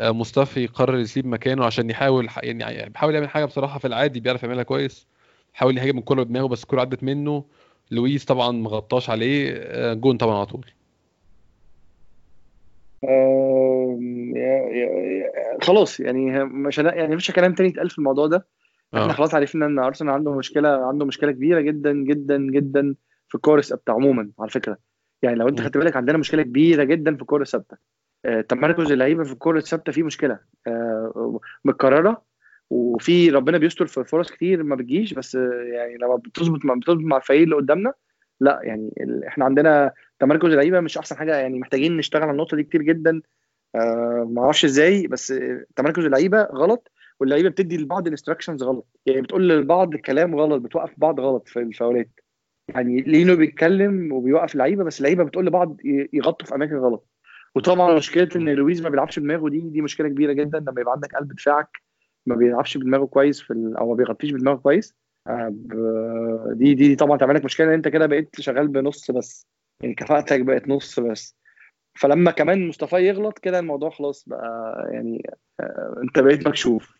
مصطفى قرر يسيب مكانه عشان يحاول يعني بيحاول يعمل حاجة بصراحة في العادي بيعرف يعملها كويس. حاول يهاجم الكورة بدماغه بس الكورة عدت منه. لويس طبعا ما غطاش عليه. آه جون طبعا على طول. خلاص يعني مش يعني مفيش كلام تاني يتقال في الموضوع ده. إحنا آه. خلاص عرفنا إن أرسنال عنده مشكلة عنده مشكلة كبيرة جدا جدا جدا في الكور الثابتة عموما على فكرة. يعني لو أنت خدت بالك عندنا مشكلة كبيرة جدا في الكور الثابتة. آه تمركز اللعيبة في الكور الثابتة فيه مشكلة. آه متكررة وفي ربنا بيستر في فرص كتير ما بتجيش بس يعني لما بتظبط بتظبط مع الفريق اللي قدامنا لا يعني إحنا عندنا تمركز اللعيبة مش أحسن حاجة يعني محتاجين نشتغل على النقطة دي كتير جدا. آه ما أعرفش إزاي بس تمركز اللعيبة غلط واللعيبة بتدي لبعض instructions غلط. يعني بتقول لبعض كلام غلط بتوقف بعض غلط في الفاولات. يعني لينو بيتكلم وبيوقف اللعيبة بس اللعيبة بتقول لبعض يغطوا في أماكن غلط. وطبعا مشكلة إن لويز ما بيلعبش بدماغه دي دي مشكلة كبيرة جدا. لما يبقى عندك قلب دفاعك ما بيلعبش بدماغه كويس في أو ما بيغطيش بدماغه كويس. آه، دي دي طبعا تعمل لك مشكلة إن أنت كده بقيت شغال بنص بس. يعني كفاءتك بقت نص بس. فلما كمان مصطفى يغلط كده الموضوع خلاص بقى يعني آه، أنت بقيت مكشوف.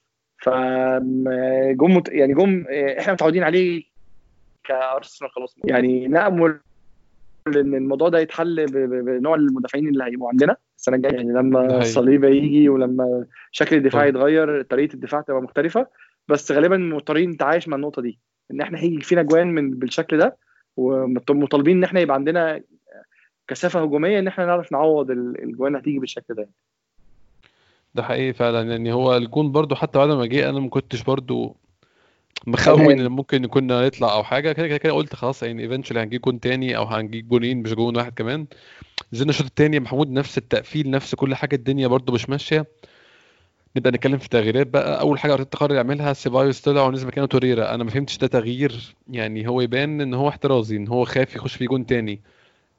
فجم يعني جم إحنا متعودين عليه كأرسنال خلاص. يعني نامل إن الموضوع ده يتحل بنوع المدافعين اللي هيبقوا عندنا السنة الجاية. يعني لما صليبه يجي ولما شكل الدفاع يتغير طريقة الدفاع تبقى مختلفة. بس غالبا مضطرين نتعايش مع النقطة دي إن إحنا هيجي فينا جوان من بالشكل ده ومطالبين إن إحنا يبقى عندنا كثافة هجومية إن إحنا نعرف نعوض الجوان اللي هتيجي بالشكل ده. ده حقيقي فعلا. يعني هو الجون برضو حتى بعد ما جه أنا ما كنتش برضو مخون إن ممكن كنا نطلع أو حاجة. كده كده قلت خلاص يعني eventually هنجيب جون تاني أو هنجيب جونين مش جون واحد كمان. نزلنا الشوط التاني محمود نفس التقفيل نفس كل حاجة الدنيا برضو مش ماشية. نبدأ نتكلم في التغييرات بقى. أول حاجة أرتيتا قرر يعملها سيبايوس طلع ونزل مكانه توريرا. أنا ما فهمتش ده تغيير يعني هو يبان إن هو احترازي إن هو خايف يخش في جون تاني.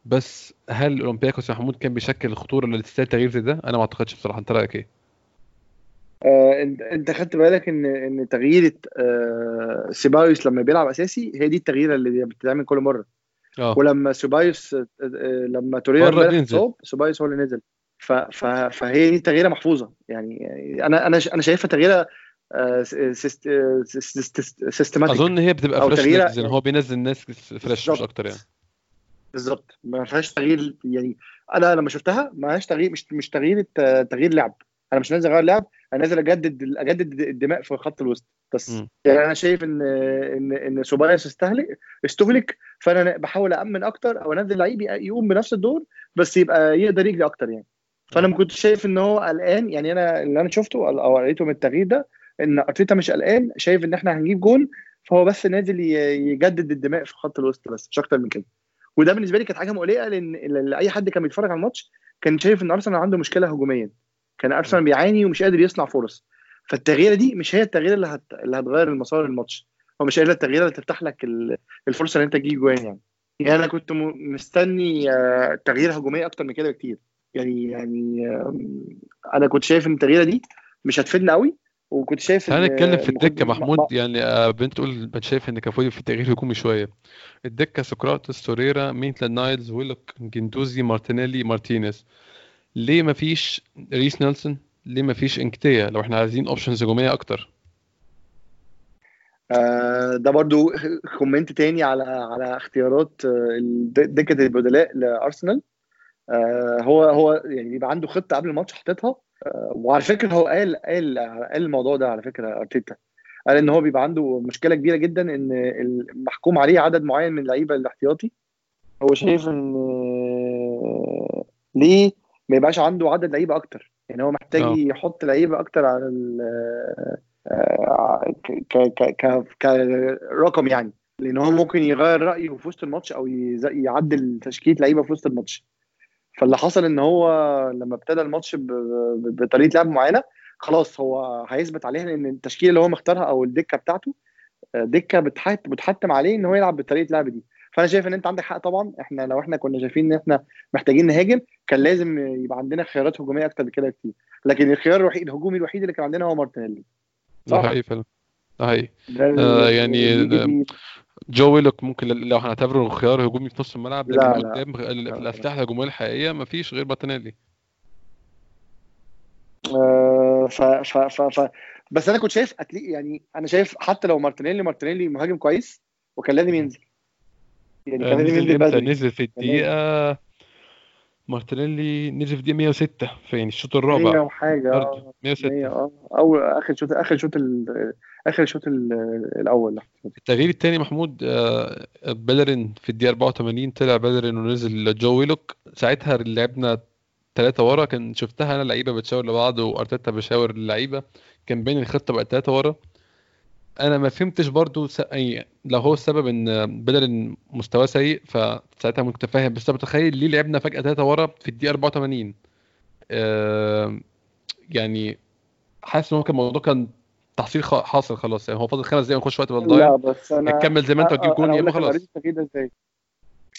بس هل أولمبياكوس محمود كان بيشكل الخطورة اللي تستاهل تغيير زي ده؟ أنا ما أعتقدش بصراحة. أنت رأيك إيه؟ آه انت خدت بالك ان ان تغيير آه سيبايوس لما بيلعب أساسي هي دي التغييرة اللي بتتعمل كل مرة. أوه. ولما سيبايوس آه لما توريرا اتصاب سيبايوس هو اللي نزل. فهي دي تغييرة محفوظة. يعني أنا أنا أنا شايفها تغييرة systematic أظن هي بتبقى fresh يعني هو بينزل ناس fresh مش أكتر يعني. بالظبط. ما فيهاش تغيير يعني أنا لما شفتها ما فيهاش تغيير مش مش تغيير تغيير لعب. أنا مش نازل اغير لعب أنا نازل اجدد اجدد الدماء في خط الوسط. بس م. يعني أنا شايف ان ان ان سيبايوس استهلك استهلك فانا بحاول امن أكتر أو انزل لعيب يقوم بنفس الدور بس يبقى يقدر يجري أكتر يعني. فانا ما كنتش شايف ان هو قلقان. يعني أنا اللي أنا شفته أو قريته من التغيير ده ان ارتيتا مش قلقان شايف ان إحنا هنجيب جول فهو بس نازل يجدد الدماء في خط الوسط بس مش أكتر من كده. وده بالنسبة لي كانت حاجة مقلقة لأن أي حد كان بيتفرج على الماتش كان شايف إن أرسنال عنده مشكلة هجوميا. كان أرسنال بيعاني ومش قادر يصنع فرص. فالتغييرة دي مش هي التغييرة اللي هت... اللي هتغير المسار الماتش. هو مش هي التغييرة اللي تفتح لك الفرصة إن أنت تجيب جوان يعني. يعني أنا كنت مستني آه، تغيير هجومي أكتر من كده بكتير. يعني يعني أنا كنت شايف إن التغييرة دي مش هتفيدنا قوي وكنت شايف إن نتكلم في الدكة محمود. يعني آه، بنت تقول بنت شايف إن كان في تغيير هجومي شوية. الدكة سقراطس توريرا ميتلاند نايلز ويلوك جندوزي مارتينيلي مارتينيز. ليه ما فيش ريس نيلسون؟ ليه ما فيش انكتيا؟ لو إحنا عايزين options هجومية أكتر. آه، ده برضو كومنت تاني على على اختيارات آه، دكه البدلاء لأرسنال. آه، هو هو يعني بيبقى عنده خطة قبل الماتش حاططها. وعلى فكرة هو قال قال قال الموضوع ده على فكرة أرتيتا. قال إن هو بيبقى عنده مشكلة كبيرة جدا إن المحكوم عليه عدد معين من اللعيبة الاحتياطي. هو شايف إن ليه ما يبقاش عنده عدد لعيبة أكتر. يعني هو محتاج آه. يحط لعيبة أكتر على ال آه، ك ك ك كرقم يعني. لأن هو ممكن يغير رأيه في وسط الماتش أو يعدل تشكيلة لعيبة في وسط الماتش. فاللي حصل إن هو لما ابتدى الماتش بطريقة لعب معينة خلاص هو هيثبت عليها لأن التشكيلة اللي هو مختارها أو الدكة بتاعته آه، دكة بتحت بتحتم عليه إن هو يلعب بطريقة اللعب دي. فأنا شايف إن أنت عندك حق طبعا. إحنا لو إحنا كنا شايفين إن إحنا محتاجين نهاجم كان لازم يبقى عندنا خيارات هجومية أكتر بكده كتير. لكن الخيار الوحيد الهجومي الوحيد اللي كان عندنا هو مارتينيلي. ده صح. حقيقي فعلا. ده حقيقي. ده آه، يعني ده- جو ويلوك ممكن لو هنعتبره خيار هجومي في نص الملعب لكن لا، لا. قدام. الأسلحة الهجومية الحقيقية مفيش غير مارتينيلي. آه، ف ف ف ف بس أنا كنت شايف actually يعني أنا شايف حتى لو مارتينيلي مارتينيلي مهاجم كويس وكان لازم ينزل. يعني آه، كان لازم نزل إمتى؟ نزل في الدقيقة مارتينيلي نزل في الدقيقة 106 في يعني الشوط الرابع. 100 وحاجة برضه آه 106 100 آه أول آخر شوط آخر شوط آخر شوط ال- الأول. التغيير الثاني محمود آه، بيلرين في الدقيقة 84 طلع بيلرين ونزل جو ويلوك. ساعتها لعبنا ثلاثة ورا كان شفتها أنا لعيبة بتشاور لبعض وأرتيتا بيشاور اللعيبة كان باين الخطة بقت ثلاثة ورا. أنا ما فهمتش برضو س... أي... لو هو السبب إن بيلرين مستواه سيء فساعتها ممكن تفهم. بس أنا متخيل ليه لعبنا فجأة ثلاثة ورا في الدقيقة 84 آه... يعني حاسس إن هو كان الموضوع كان تحصيل خ... حاصل خلاص. يعني هو فاضل خمس دقايق ونخش وقت بدل ضايع لا بس أنا تكمل زي ما أنت وتجيب جون يا اما أنا خلاص. قريت التغيير ده إزاي؟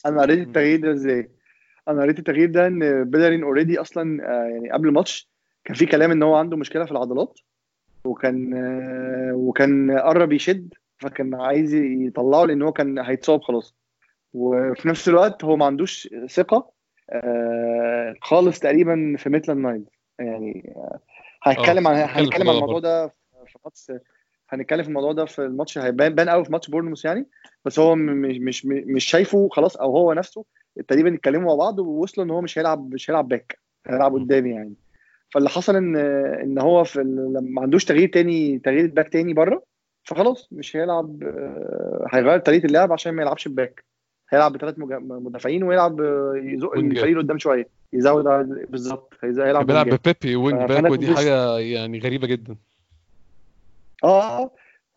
أنا قريت التغيير ده إزاي؟ أنا قريت التغيير ده إن بيلرين already أصلا آه، يعني قبل الماتش كان في كلام إن هو عنده مشكلة في العضلات. وكان آه، وكان قرب يشد فكان عايز يطلعه لأن هو كان هيتصاب خلاص. وفي نفس الوقت هو ما عندوش ثقة آه، خالص تقريبا في ميتلاند نايلز يعني آه، هنتكلم عن هنتكلم عن الموضوع ده في ماتش هنتكلم في الموضوع ده في الماتش هيبان بان قوي في ماتش بورنموث يعني. بس هو مش مش مش شايفه خلاص أو هو نفسه تقريبا اتكلموا مع بعض ووصلوا إن هو مش هيلعب مش هيلعب باك هيلعب قدامي يعني. فاللي حصل ان إن هو في لما ما عندوش تغيير تاني تغيير باك تاني بره فخلاص مش هيلعب آه، هيغير طريقة اللعب عشان ما يلعبش باك هيلعب بثلاث مدافعين ويلعب آه، يزق. الفريق لقدام شوية. يزود بالظبط هيلعب بيلعب. ببيبي wing back ودي حاجة يعني غريبة جدا. آه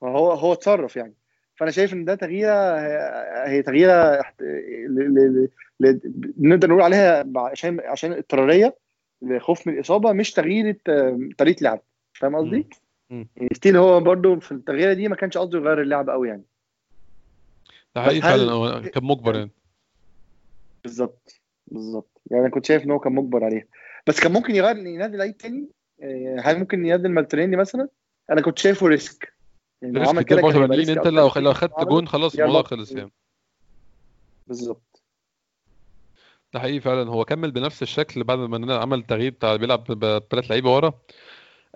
هو هو اتصرف يعني. فأنا شايف إن ده تغييرة هي تغييرة نقدر نقول عليها عشان عشان اضطرارية. لخوف من الإصابة مش تغيير طريقة لعب. فاهم قصدي؟ يعني still هو برضو في التغييرة دي ما كانش قصده يغير اللعب قوي يعني. ده حقيقي فعلا هو كان مجبر يعني. بالظبط بالظبط. يعني أنا كنت شايف إن هو كان مجبر عليها. بس كان ممكن يغير ينادي لعيب تاني آه، هل ممكن ينادي مالتريني مثلا؟ أنا كنت شايفه risk. يعني لو risk عمل كتير كده كان هيبقى 84 risk أنت لو خدت. جون خلاص. الموضوع خلص يعني. بالظبط. ده حقيقي فعلا. هو كمل بنفس الشكل بعد ما عمل تغيير بتاع بيلعب بثلاث لعيبة ورا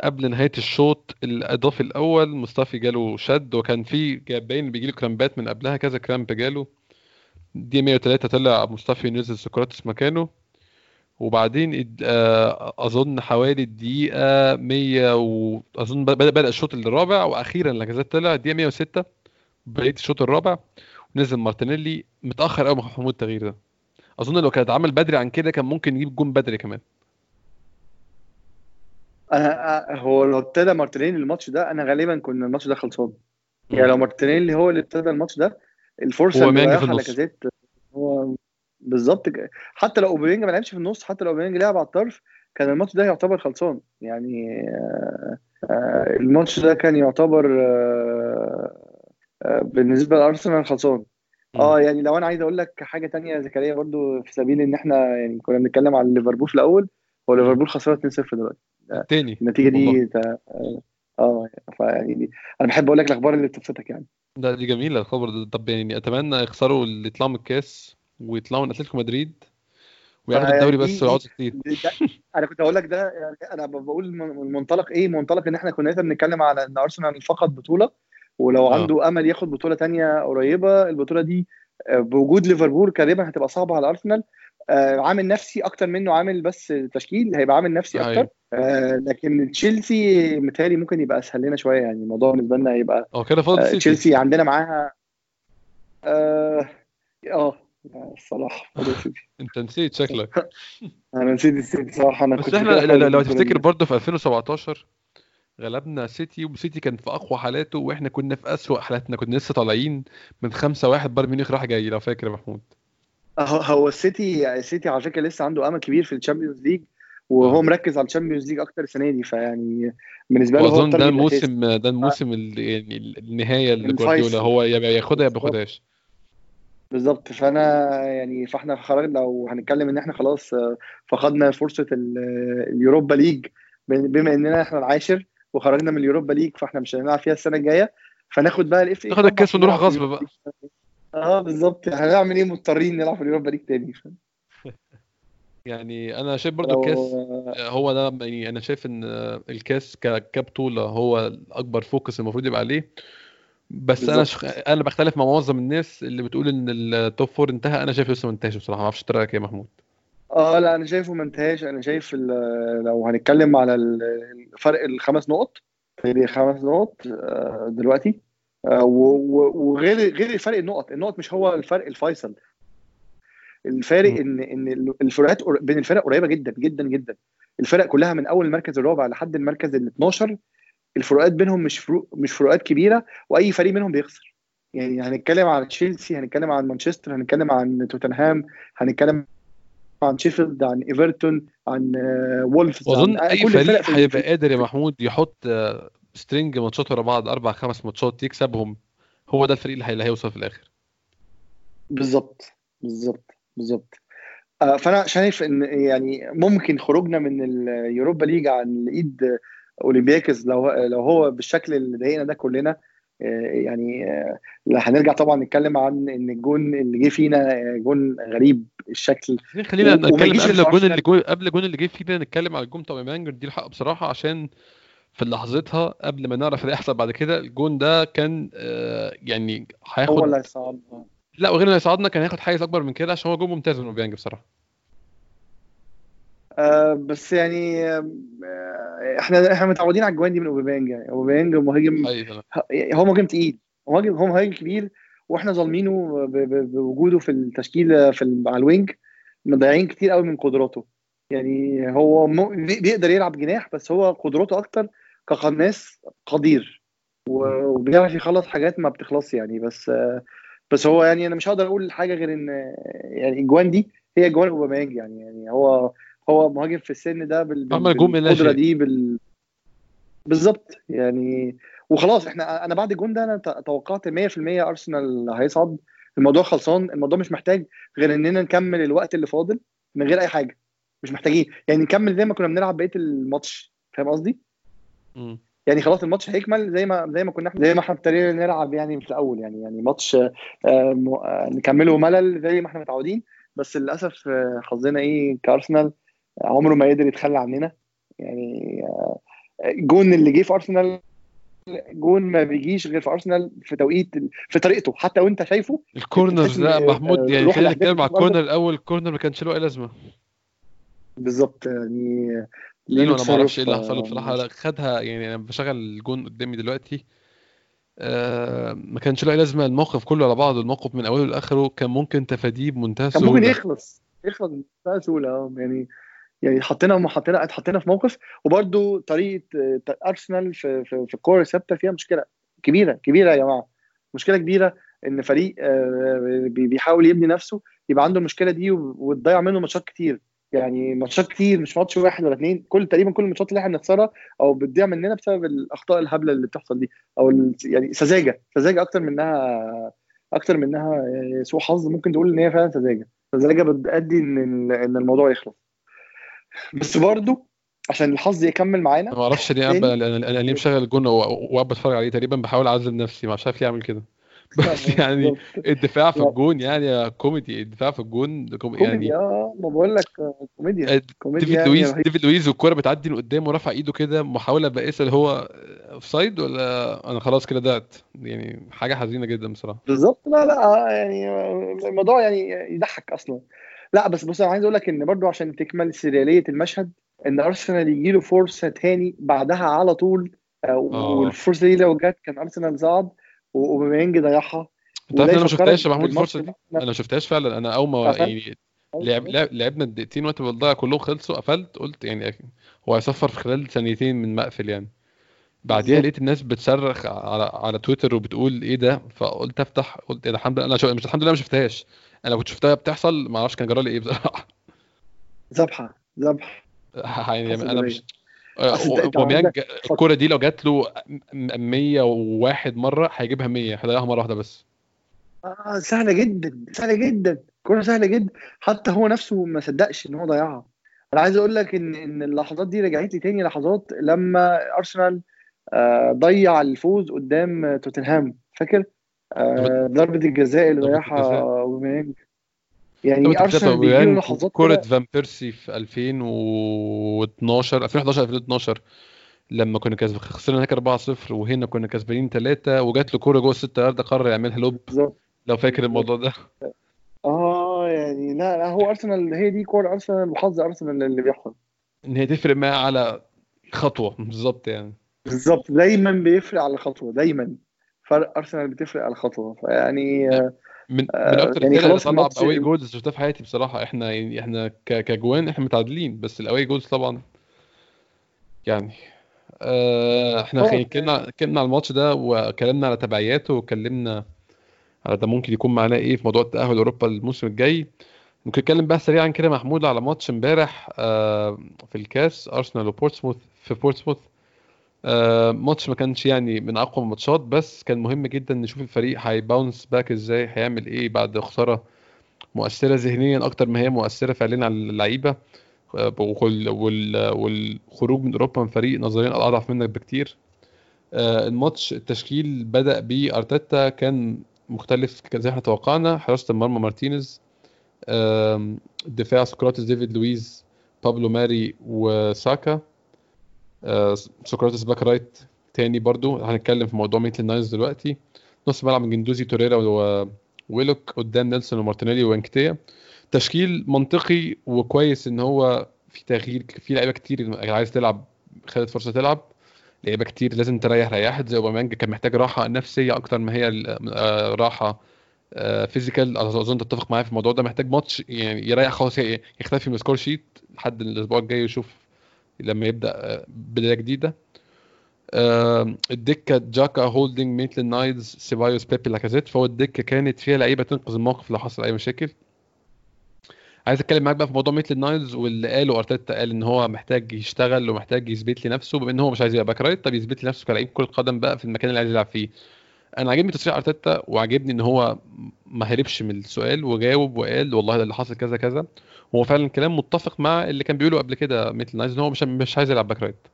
قبل نهاية الشوط الإضافي الأول. مصطفي جاله شد وكان في جا- باين بيجي له كرامبات من قبلها كذا cramp جاله. دي 103 طلع مصطفي نزل سوكراتيس مكانه. وبعدين آه، أظن حوالي الدقيقه 100 وأظن بدا بدأ الشوط الرابع وأخيرا لاكازيت طلع الدقيقه 106 بقية الشوط الرابع. ونزل مارتينيلي متأخر قوي محمود التغيير ده. أظن لو كانت عمل بدري عن كده كان ممكن يجيب جون بدري كمان. أنا أ- هو لو ابتدى مارتينيلي الماتش ده أنا غالبا كنا الماتش ده خلصان. يعني لو مارتينيلي هو اللي ابتدى الماتش ده الفرصة هو اللي رايحه النص. لاكازيت هو بالظبط حتى لو أوباميانج ما لعبش في النص حتى لو أوباميانج لعب على الطرف كان الماتش ده يعتبر خلصان. يعني آه، الماتش ده كان يعتبر بالنسبة لأرسنال خلصان. آه يعني لو أنا عايز أقول لك حاجة تانية يا زكريا برضو في سبيل إن إحنا يعني كنا بنتكلم عن ليفربول في الأول هو ليفربول خسران 2-0 دلوقتي. التاني. النتيجة دي آه فيعني دي أنا بحب أقول لك الأخبار اللي بتبسطك يعني. ده دي جميلة الخبر ده. طب يعني أتمنى يخسروا اللي يطلعوا من الكاس ويطلعوا من أتلتيكو مدريد وياخدوا فيعني الدوري بس ويقعدوا كتير. أنا كنت هقول لك ده يعني أنا بقول من من منطلق إيه؟ منطلق إن إحنا كنا بنتكلم على إن أرسنال فقد بطولة. ولو آه. عنده أمل ياخد بطولة تانية قريبة البطولة دي آه، بوجود ليفربول غالبا هتبقى صعبة على أرسنال آه، عامل نفسي أكتر منه عامل بس تشكيل هيبقى عامل نفسي أيوة. أكتر آه، لكن تشيلسي متهيألي ممكن يبقى أسهل لنا شوية يعني الموضوع بالنسبة لنا هيبقى هو كده فاضل آه، تشيلسي عندنا معاها آه آه الصراحه سيتي. *laughs* أنت نسيت شكلك *laughs* أنا نسيت السيتي صراحة أنا بس كنت إحنا لو, تفتكر. برضه في 2017 غلبنا سيتي وسيتي كان في أقوى حالاته وإحنا كنا في أسوأ حالاتنا كنا لسه طالعين من 5 1 بايرن ميونخ راح جاي لو فاكر يا محمود هو السيتي السيتي على فكرة لسه عنده أمل كبير في ال Champions League وهو آه. مركز على ال Champions League أكتر السنة دي فيعني بالنسبة له هو وأظن ده. الموسم ده الموسم ال- يعني النهاية. لجوارديولا هو يا ياخدها يا ما. ياخدهاش بالظبط فأنا يعني فإحنا خرجنا لو هنتكلم إن إحنا خلاص آه، فقدنا فرصة ال- ال Europa League بما إننا إحنا العاشر وخرجنا من ال Europa League فاحنا مش هنلعب فيها السنة الجاية. فناخد بقى ال FA ناخد الكاس ونروح غصب بقى. آه بالظبط. هنعمل إيه مضطرين نلعب في ال Europa League تاني؟ *laughs* يعني أنا شايف برضو الكاس هو ده يعني أنا شايف إن الكاس كبطوله هو اكبر focus المفروض يبقى عليه. بس أنا بالظبط. شخ... أنا بختلف مع معظم الناس اللي بتقول إن ال top four انتهى. أنا شايف لسه ما انتهاش بصراحة. ما أعرفش رأيك إيه يا محمود؟ آه لا أنا شايفه ما انتهاش. أنا شايف لو هنتكلم على فرق الخمس نقط هي خمس نقط آه، دلوقتي آه، وغير غير فرق النقط. النقط مش هو الفرق الفيصل. الفارق. إن إن الفروقات بين الفرق قريبة جدا جدا جدا. الفرق كلها من أول المركز الرابع لحد المركز ال 12 الفروقات بينهم مش فروق مش فروقات كبيرة وأي فريق منهم بيخسر. يعني هنتكلم عن تشيلسي هنتكلم عن مانشستر هنتكلم عن توتنهام هنتكلم عن شيفيلد عن إيفرتون عن آه، وولفز وأظن عن أي كل الفرق فريق هيبقى قادر يا محمود يحط آه، string ماتشات ورا بعض أربع خمس ماتشات يكسبهم. هو ده الفريق اللي هي- اللي هيوصل في الآخر. بالظبط بالظبط بالظبط. آه، فأنا شايف إن يعني ممكن خروجنا من ال Europa League عن إيد اولمبياكس لو لو هو بالشكل اللي ضايقنا ده كلنا. آه، يعني آه، هنرجع طبعا نتكلم عن إن الجون اللي جه فينا آه، جون غريب الشكل. خلينا نتكلم قبل الجون اللي أرسنال. جو... قبل الجون اللي جه فينا نتكلم على الجون بتاع أوباميانج دي الحق بصراحة عشان في لحظتها قبل ما نعرف اللي هيحصل بعد كده الجون ده كان آه، يعني هو هياخد اللي هيصعدنا. لا وغير إنه يصعدنا كان هياخد حيز أكبر من كده عشان هو جون ممتاز من أوباميانج بصراحة. آه، بس يعني آه، إحنا إحنا متعودين على الجوان دي من أوباميانج يعني. أوباميانج مهاجم حقيقي فعلا. هو مهاجم تقيل. مهاجم هو مهاجم كبير وإحنا ظالمينه بوجوده في التشكيل في على الوينج. مضيعين كتير قوي من قدراته. يعني هو بيقدر يلعب جناح بس هو قدراته أكتر كقناص قدير. وبيعرف يخلص حاجات ما بتخلصش يعني. بس بس هو يعني أنا مش هقدر أقول حاجة غير إن يعني الجوان دي هي جوان أوباميانج يعني. يعني هو هو مهاجم في السن ده بال بالقدرة. دي بال بالظبط. يعني وخلاص إحنا أنا بعد الجون ده أنا توقعت 100% أرسنال هيصعد. الموضوع خلصان. الموضوع مش محتاج غير إننا نكمل الوقت اللي فاضل من غير أي حاجة. مش محتاجين. يعني نكمل زي ما كنا بنلعب بقية الماتش. فاهم قصدي. يعني خلاص الماتش هيكمل زي ما زي ما كنا إحنا زي ما إحنا ابتدينا نلعب يعني في الأول. يعني يعني ماتش آه، آه، نكمله ملل زي ما إحنا متعودين. بس للأسف آه، حظنا إيه كأرسنال عمره ما قدر يتخلى عننا. يعني آه، الجون اللي جه في أرسنال جون ما بيجيش غير في أرسنال في توقيت في طريقته. حتى وأنت شايفه ال corners لا محمود آه، يعني خلينا نتكلم على ال corner الأول. ال corner ما كانش له أي لازمة. بالظبط يعني لأنه أنا ما أعرفش إيه اللي حصل له آه، بصراحة. خدها يعني أنا بشغل الجون قدامي دلوقتي. آه ما كانش له أي لازمة. الموقف كله على بعضه. الموقف من أوله لآخره كان ممكن تفاديه بمنتهى كان ممكن السهولة. يخلص يخلص بمنتهى سهوله آه يعني يعني حطينا حطينا اتحطينا في موقف وبرده طريقة آه، ارسنال في في, في الكورة الثابتة فيها مشكلة كبيرة كبيرة يا جماعة. مشكلة كبيرة إن فريق آه، بي- بيحاول يبني نفسه يبقى عنده المشكلة دي وتضيع منه ماتشات كتير. يعني ماتشات كتير مش ماتش واحد ولا اثنين كل تقريبا كل الماتشات اللي إحنا بنخسرها أو بتضيع مننا بسبب الأخطاء الهبلة اللي بتحصل دي أو يعني سذاجة سذاجة أكتر منها أكتر منها آه، سوء حظ ممكن تقول إن هي فعلا سذاجة. سذاجة بتأدي إن إن الموضوع يخلص. بس برضه عشان الحظ يكمل معانا ما أعرفش ليه أنا أنا ليه مشغل الجون وقاعد بتفرج عليه تقريبا بحاول أعذب نفسي مش عارف ليه اعمل كده. *laughs* بس يعني الدفاع في الجون يعني كوميدي الدفاع في الجون يعني آه ما بقول لك كوميديا كوميديا ديفيد لويس يعني ديفيد لويس والكوره بتعدي من قدامه ورفع إيده كده محاولة بائسة اللي هو offside ولا أنا خلاص كده ضعت يعني حاجة حزينة جدا بصراحة. بالظبط. لا لا يعني الموضوع يعني يضحك أصلا. لا بس بص أنا عايز أقول لك إن برضو عشان تكمل سيرياليه المشهد إن أرسنال يجي له فرصة تاني بعدها على طول آه. آه. والفرصة دي لو جت كان أرسنال صعد وأوباميانج ضيعها. أنت عارف أنا ما شفتهاش يا محمود الفرصة دي. أنا ما شفتهاش فعلا. أنا أول ما يعني لعب لعبنا الدقيقتين وقت بنضيع كلهم خلصوا قفلت قلت يعني هو هيصفر في خلال ثانيتين من مقفل يعني. بعديها لقيت الناس بتصرخ على على تويتر وبتقول إيه ده؟ فقلت أفتح قلت إيه الحمد لله أنا شو... مش الحمد لله ما شفتهاش. أنا لو كنت شفتها بتحصل ما أعرفش كان جرى لي إيه بصراحة. ذبحة ذبحة. *laughs* يعني أنا مش اوباميانج الكورة دي لو جات له 101 مرة هيجيبها 100 هيضيعها مرة واحدة بس. آه سهلة جدا سهلة جدا. كوره سهلة جدا. حتى هو نفسه ما صدقش إن هو ضيعها. أنا عايز أقول لك إن إن اللحظات دي رجعت لي تاني لحظات لما أرسنال آه ضيع الفوز قدام توتنهام. فاكر؟ ضربة الجزاء اللي ضيعها أوباميانج. يعني أرسنال بيجي لحظات كورة فان بيرسي في 2012 2011 2012 لما كنا كسب خسرنا هناك 4-0 وهنا كنا كسبانين 3 وجات له كورة جوه الست يارد قرر يعملها. لوب لو فاكر الموضوع ده. *laughs* آه يعني لا, لا هو أرسنال هي دي كورة أرسنال وحظ أرسنال اللي بيحصل. إن هي تفرق معاه على خطوة بالظبط يعني. بالظبط. دايما بيفرق على خطوة دايما. فرق أرسنال بتفرق على خطوة. فيعني من من أكتر يعني خلاص اللي طلع ب away goals شفتها في حياتي بصراحة. إحنا يعني إحنا كجوان إحنا متعادلين بس ال away goals طبعا يعني آه إحنا اتكلمنا اتكلمنا على الماتش ده وكلمنا على تبعياته وكلمنا على ده ممكن يكون معناه إيه في موضوع التاهل أوروبا الموسم الجاي. ممكن نتكلم بقى سريعا كده محمود على ماتش إمبارح آه في الكاس أرسنال وبورتسموث في بورتسموث. آه ماتش ما كانش يعني من أقوى الماتشات بس كان مهم جدا نشوف الفريق هي bounce back إزاي هيعمل إيه بعد خسارة مؤثرة ذهنيا أكتر ما هي مؤثرة فعليا على اللعيبة. آه والخروج من أوروبا من فريق نظريا أضعف منك بكتير. آه الماتش التشكيل بدأ بأرتيتا كان مختلف زي إحنا توقعنا حراسة المرمى مارتينيز الدفاع سقراطس ديفيد لويز بابلو ماري وساكا. آه، سقراطس back right تاني برضو. هنتكلم في موضوع ميتلاند نايلز دلوقتي. نص ملعب جندوزي توريرا وويلوك قدام نيلسون ومارتينيلي وانكتيا. تشكيل منطقي وكويس إن هو في تغيير في لعيبة كتير عايز تلعب خدت فرصة تلعب. لعيبة كتير لازم تريح ريحت زي أوباميانج كان محتاج راحة نفسية أكتر ما هي آه، راحة physical. آه، أظن تتفق معايا في الموضوع ده. محتاج ماتش يعني يريح خالص يختفي من ال score sheet لحد الأسبوع الجاي يشوف لما يبدأ آه، بداية جديدة. الدكة جاكا هولدنج ميتلاند نايلز سيبايوس بيبي لاكازيت. فهو الدكة كانت فيها لعيبة تنقذ الموقف لو حصل أي مشاكل. عايز أتكلم معاك بقى في موضوع ميتلاند نايلز واللي قاله أرتيتا قال إن هو محتاج يشتغل ومحتاج يثبت لنفسه بما إن هو مش عايز يبقى back right. طب يثبت لنفسه كلاعب كرة قدم بقى في المكان اللي عايز يلعب فيه. أنا عاجبني تصريح أرتيتا وعاجبني إن هو ما هربش من السؤال وجاوب وقال والله ده اللي حصل كذا كذا. هو فعلا كلام متفق مع اللي كان بيقوله قبل كده ميتلاند نايلز إن هو مش مش عايز يلعب back right.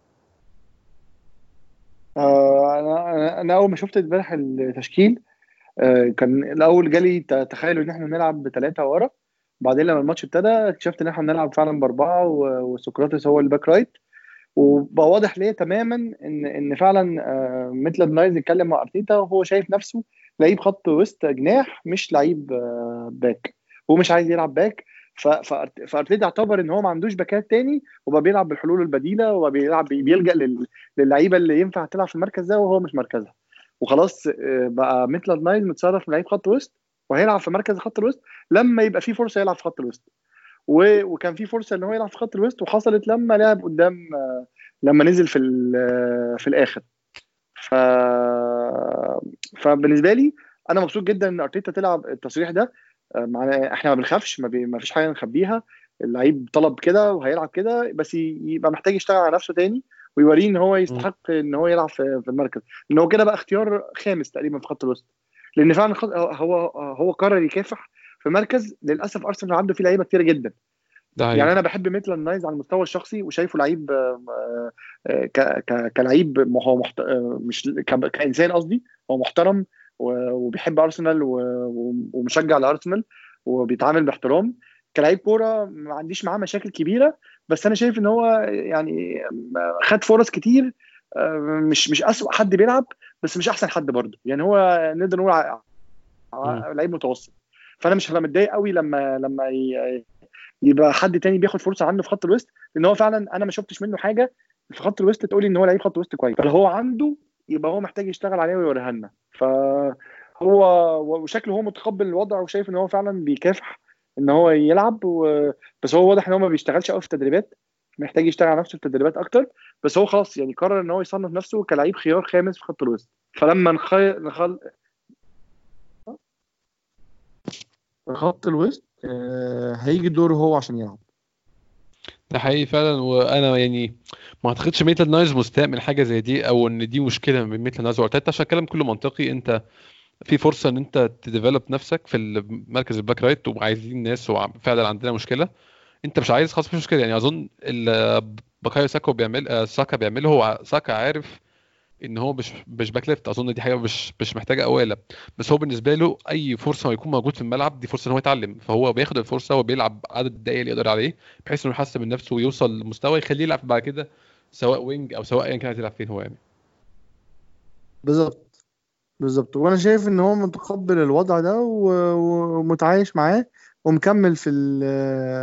آه أنا أنا أول ما شفت امبارح التشكيل آه كان الأول جالي تخيل إن إحنا نلعب بثلاثه ورا بعدين لما الماتش ابتدى اكتشفت إن إحنا بنلعب فعلا بأربعة وسقراطس هو ال back right. وبقى واضح ليه تماما ان إن فعلا آه، ميتلاند نايلز اتكلم مع أرتيتا وهو شايف نفسه لعيب خط وسط جناح مش لعيب آه، back هو مش عايز يلعب back. فأرتيتا اعتبر إن هو ما عندوش باكات تاني وبقى بيلعب بالحلول البديلة وبيلعب بيلجأ للعيبة اللي ينفع تلعب في المركز ده وهو مش مركزها. وخلاص آه، بقى ميتلاند نايز متصرف لعيب خط وسط وهيلعب في مركز خط الوسط لما يبقى في فرصة يلعب في خط الوسط. وكان في فرصة إن هو يلعب في خط الوسط وحصلت لما لعب قدام لما نزل في في الآخر. ف فبالنسبة لي أنا مبسوط جدا إن أرتيتا تلعب التصريح ده. معنا إحنا ما بنخافش ما فيش حاجة نخبيها. اللعيب طلب كده وهيلعب كده بس يبقى محتاج يشتغل على نفسه تاني ويوريه إن هو يستحق إن هو يلعب في المركز. إن هو كده بقى اختيار خامس تقريبا في خط الوسط. لأن فعلا هو هو قرر يكافح في مركز للأسف أرسنال عنده فيه لعيبة كتيرة جدا. ده يعني أنا بحب ميتلاند نايز على المستوى الشخصي وشايفه لعيب آه، آه، كلعيب هو محت... آه، مش كإنسان قصدي هو محترم وبيحب أرسنال ومشجع لأرسنال وبيتعامل باحترام. كلاعب كورة ما عنديش معاه مشاكل كبيرة بس أنا شايف إن هو يعني خد فرص كتير مش مش اسوء حد بيلعب بس مش أحسن حد برضه. يعني هو نقدر نقول لعيب متوسط. فانا مش هبقى متضايق قوي لما لما يبقى حد تاني بياخد فرصه عنه في خط الوسط لأن هو فعلا أنا ما شفتش منه حاجة في خط الوسط تقول إن هو لعيب خط وسط كويس. فلو هو عنده يبقى هو محتاج يشتغل عليه ويوريها لنا فهو وشكله هو متقبل الوضع وشايف إن هو فعلا بيكافح إن هو يلعب و... بس هو واضح إن هو ما بيشتغلش قوي في التدريبات محتاج يشتغل على نفسه في التدريبات أكتر بس هو خلاص يعني قرر إن هو يصنف نفسه كلعيب خيار خامس في خط الوسط. فلما نخي... نخل... خط الوسط آه، هيجي دوره هو عشان يلعب. ده حقيقي فعلا. وأنا يعني ما أعتقدش ميتلاند نايلز مستاء من حاجة زي دي أو إن دي مشكلة من ميتلاند نايلز. وارتيتا عشان الكلام كله منطقي أنت في فرصة إن أنت ت develop نفسك في المركز ال back right وعايزين ناس وفعلا عندنا مشكلة. أنت مش عايز خلاص مفيش مشكلة. يعني أظن بوكايو ساكا بيعمل آه، ساكا بيعمله. هو ساكا عارف إن هو مش مش back left. أظن دي حاجة مش مش محتاجة قوالة بس هو بالنسبة له أي فرصة يكون موجود في الملعب دي فرصة إن هو يتعلم. فهو بياخد الفرصة وبيلعب عدد الدقائق اللي يقدر عليه بحيث إنه يحسن من نفسه ويوصل لمستوى يخليه يلعب بعد كده سواء wing أو سواء ايا كان هتلعب فين هو يعني. بالظبط. بالظبط. وأنا شايف إن هو متقبل الوضع ده ومتعايش معاه ومكمل في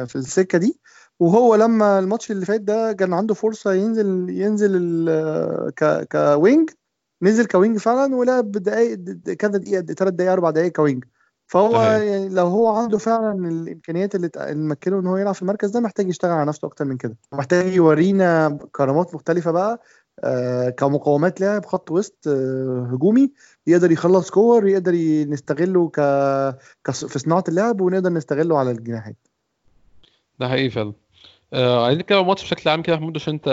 في السكة دي. وهو لما الماتش اللي فات ده كان عنده فرصة ينزل ينزل ك ك wing نزل ك wing فعلا ولعب دقائق كذا دقيقة ثلاث دقائق أربع دقائق ك wing. فهو. يعني لو هو عنده فعلا الإمكانيات اللي تمكنه إن هو يلعب في المركز ده محتاج يشتغل على نفسه أكتر من كده. محتاج يورينا كرامات مختلفة بقى آه كمقاومات لاعب خط وسط آه هجومي يقدر يخلص كور يقدر نستغله ك... في صناعة اللعب ونقدر نستغله على الجناحات. ده حقيقي فعلا. آه عايزين نتكلم الماتش بشكل عام كده يا محمود عشان أنت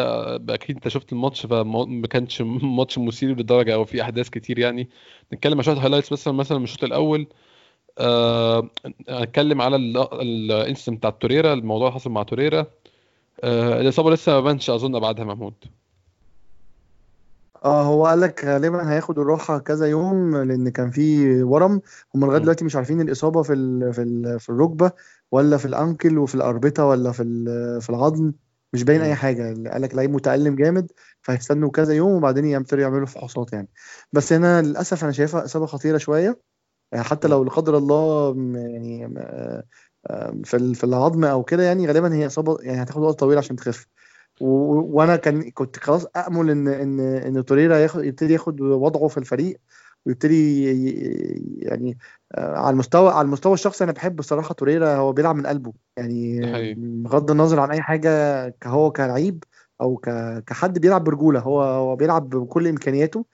أكيد أنت شفت الماتش فما كانش *laughs* ماتش مثير للدرجة أو في أحداث كتير يعني. نتكلم على شوية highlights بس مثلا من الشوط الأول آه هنتكلم على ال incident بتاع توريرا الموضوع اللي حصل مع توريرا. آه الإصابة لسه ما بانش أظن بعدها محمود. آه هو قال لك غالبا هياخد الراحة كذا يوم لأن كان في ورم. هم لغاية دلوقتي مش عارفين الإصابة في ال في ال في الركبة. ولا في ال ankle وفي الأربطة ولا في في العظم مش باين أي حاجة. قال لك لعيب متألم جامد فهيستنوا كذا يوم وبعدين يبتدوا يعملوا فحوصات يعني. بس هنا للأسف أنا شايفها إصابة خطيرة شوية. يعني حتى لو لا قدر الله يعني في في العظم أو كده يعني غالبا هي إصابة يعني هتاخد وقت طويل عشان تخف. وأنا كان كنت خلاص امل ان ان إن توريرا ياخد يبتدي ياخد وضعه في الفريق. ويبتدي يعني آه، على المستوى على المستوى الشخصي أنا بحب الصراحه توريرا هو بيلعب من قلبه. يعني بغض النظر عن أي حاجة كهو كلعيب أو كحد بيلعب برجولة هو هو بيلعب بكل إمكانياته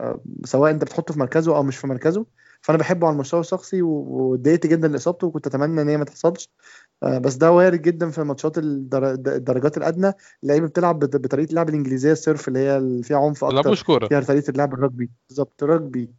آه، سواء أنت بتحطه في مركزه أو مش في مركزه. فأنا بحبه على المستوى الشخصي واتضايقت جدا لإصابته وكنت أتمنى إن هي ما تحصلش. بس ده وارد جدا في ماتشات الدرجات الأدنى. اللعيبة بتلعب بطريقة اللعب الإنجليزية السيرف اللي هي فيها عنف أكتر. فيها طريقة اللعب الرجبي. بالظبط رجبي.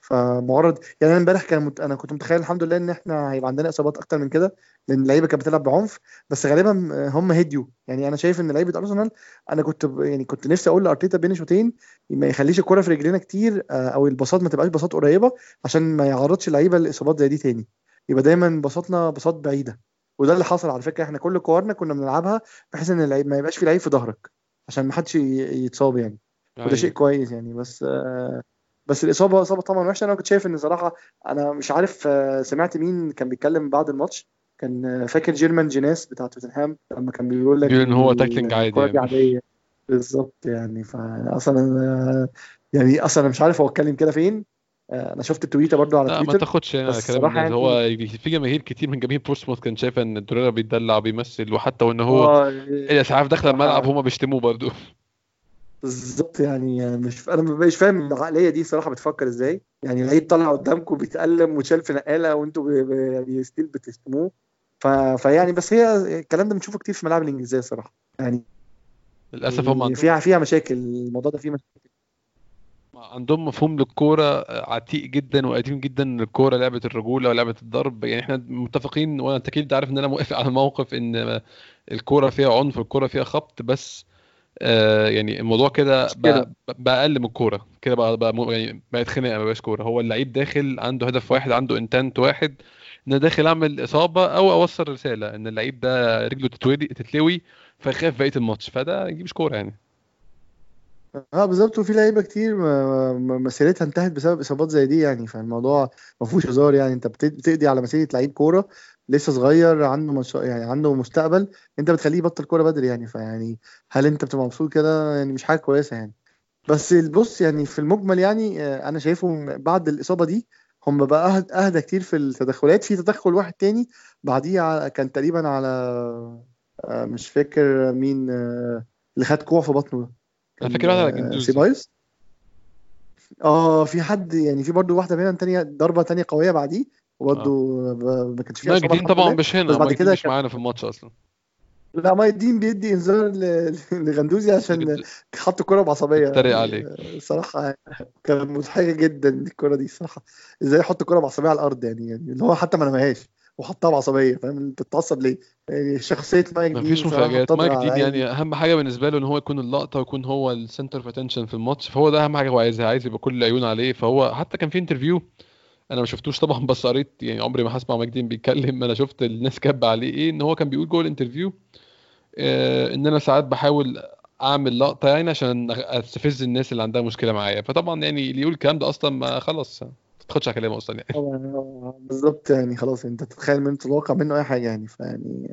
فمعرض. يعني أنا امبارح كان مت... أنا كنت متخيل الحمد لله إن إحنا هيبقى عندنا إصابات أكتر من كده لأن اللعيبة كانت بتلعب بعنف. بس غالبا هم هديوا. يعني أنا شايف إن لعيبة أرسنال أنا كنت يعني كنت نفسي أقول لأرتيتا بين شوطين ما يخليش الكرة في رجلينا كتير آه، أو الباصات ما تبقاش باصات قريبة عشان ما يعرضش اللعيبة لإصابات زي دي تاني. يبقى دايما باصاتنا باصات بعيدة. وده اللي حصل على فكرة. إحنا كل كورنا كنا بنلعبها بحيث إن اللعيب ما يبقاش في لعيب في ظهرك عشان ما حدش يتصاب يعني. وده شيء أيوه. كويس يعني. بس آه بس الإصابة إصابة طبعا وحشة. أنا كنت شايف إن صراحة أنا مش عارف آه، سمعت مين كان بيتكلم بعد الماتش. كان آه، فاكر جيرمان جيناس بتاع توتنهام لما كان بيقول لك ان هو tackling عادي يعني. عادية بالظبط يعني. فاصلا يعني أصلا مش عارف هو اتكلم كده فين. أنا شفت التويتة برضو على تويتر ما تاخدش يعني كلام يعني هو في جماهير كتير من جماهير بورسموث كان شايف إن توريرا بيتدلع وبيمثل وحتى وإن هو الاسعاف داخله الملعب هم بيشتموه برضو. بالظبط يعني مش أنا مش فاهم العقلية دي صراحة بتفكر إزاي. يعني لعيب طالع قدامكم بيتألم وشال في نقالة وأنتوا يعني ستيل بتشتموه. ف... فيعني بس هي الكلام ده بنشوفه كتير في الملاعب الإنجليزية صراحة. يعني للأسف هم فيها فيها مشاكل الموضوع ده فيه مشاكل. عندهم مفهوم للكورة عتيق جدا وقديم جدا إن الكورة لعبة الرجولة ولعبة الضرب. يعني إحنا متفقين وأنا أكيد عارف إن أنا موافق *laughs* على الموقف إن الكورة فيها عنف الكوره فيها خبط بس آه يعني الموضوع كده بقى, بقى أقل من الكورة. كده بقى, بقى يعني بقت خناقه ما بقاش كورة. هو اللعيب داخل عنده هدف واحد عنده انتنت واحد إن داخل أعمل إصابة أو أوصل رسالة إن اللعيب ده رجله تتلوي فيخاف بقية الماتش. فده دي مش كورة يعني. آه بالظبط وفي لعيبة كتير مسيرتها انتهت بسبب إصابات زي دي يعني فالموضوع ما فيهوش هزار يعني. انت بتقضي على مسيرة لعيب كورة لسه صغير عنده مش... يعني عنده مستقبل انت بتخليه يبطل كورة بدري يعني. فيعني هل انت بتبقى مبسوط كده؟ يعني مش حاجة كويسة يعني. بس بص يعني في المجمل يعني آه، أنا شايفهم بعد الإصابة دي هم بقى أهدى كتير في التدخلات. في تدخل واحد تاني بعديه كان تقريبا على آه، مش فاكر مين آه، اللي خد كوع في بطنه أنا فاكر واحد على جندوزي سيبايوس آه في حد يعني في برضه واحدة منهم تانية ضربة تانية قوية بعديه وبرضه آه. ما كانش فيها ماجدين طبعا مش هنا بس بعد كده مش معانا في الماتش أصلا. لا ماي الدين بيدي إنذار لغندوزي عشان حط الكوره بعصبية. اتريق عليه صراحة كانت مضحكة جدا الكوره دي صراحة. إزاي يحط الكوره بعصبية على الأرض يعني يعني اللي هو حتى ما لمهاش وحطها بعصبية فاهم؟ أنت بتتعصب ليه؟ يعني شخصية مايك دين مفيش مفاجآت. مايك دين يعني أهم حاجة بالنسبة له إن هو يكون اللقطة ويكون هو ال center of attention في الماتش فهو ده أهم حاجة هو عايزها عايز يبقى كل العيون عليه. فهو حتى كان في interview أنا ما شفتوش طبعا بس قريت يعني عمري ما هسمع مايك دين بيتكلم. أنا شفت الناس كاتبة عليه إيه إن هو كان بيقول جوه ال interview آه إن أنا ساعات بحاول أعمل لقطة يعني عشان أستفز الناس اللي عندها مشكلة معايا. فطبعا يعني اللي يقول الكلام ده أصلا ما خلاص. تاخدش على كلامه أصلا يعني. بالظبط يعني خلاص أنت تتخيل من تتوقع منه أي حاجة يعني فيعني